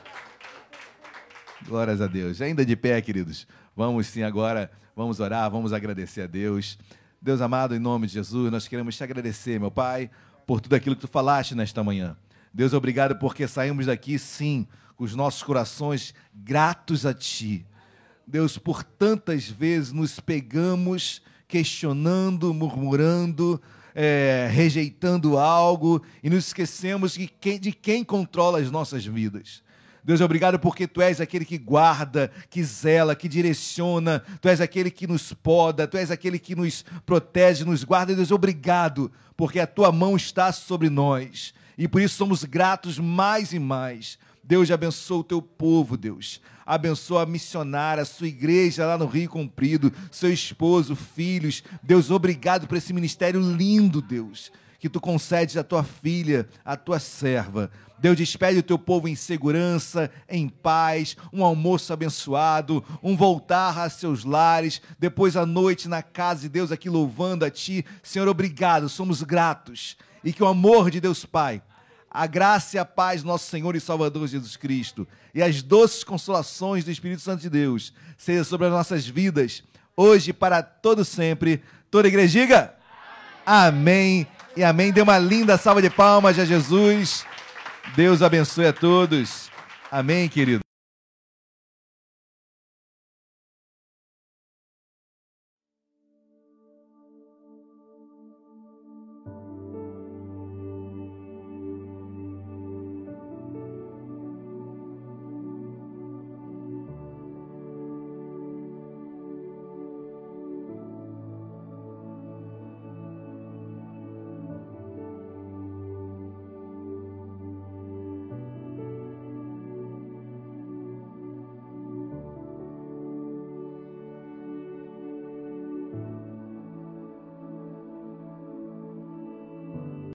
Glórias a Deus. Ainda de pé, queridos. Vamos sim agora, vamos orar, vamos agradecer a Deus. Deus amado, em nome de Jesus, nós queremos te agradecer, meu Pai, por tudo aquilo que tu falaste nesta manhã. Deus, obrigado porque saímos daqui, sim, com os nossos corações gratos a Ti. Deus, por tantas vezes nos pegamos questionando, murmurando, é, rejeitando algo e nos esquecemos de quem, de quem controla as nossas vidas. Deus, obrigado porque tu és aquele que guarda, que zela, que direciona, tu és aquele que nos poda, tu és aquele que nos protege, nos guarda. Deus, obrigado porque a tua mão está sobre nós e por isso somos gratos mais e mais. Deus abençoa o teu povo, Deus. Abençoa a missionária, a sua igreja lá no Rio Comprido, seu esposo, filhos. Deus, obrigado por esse ministério lindo, Deus, que tu concedes à tua filha, à tua serva. Deus despede o teu povo em segurança, em paz, um almoço abençoado, um voltar a seus lares, depois à noite na casa de Deus aqui louvando a ti. Senhor, obrigado, somos gratos. E que o amor de Deus Pai, a graça e a paz do nosso Senhor e Salvador Jesus Cristo e as doces consolações do Espírito Santo de Deus seja sobre as nossas vidas, hoje para todo sempre. Toda a igreja diga amém e amém. Dê uma linda salva de palmas a Jesus. Deus abençoe a todos. Amém, querido.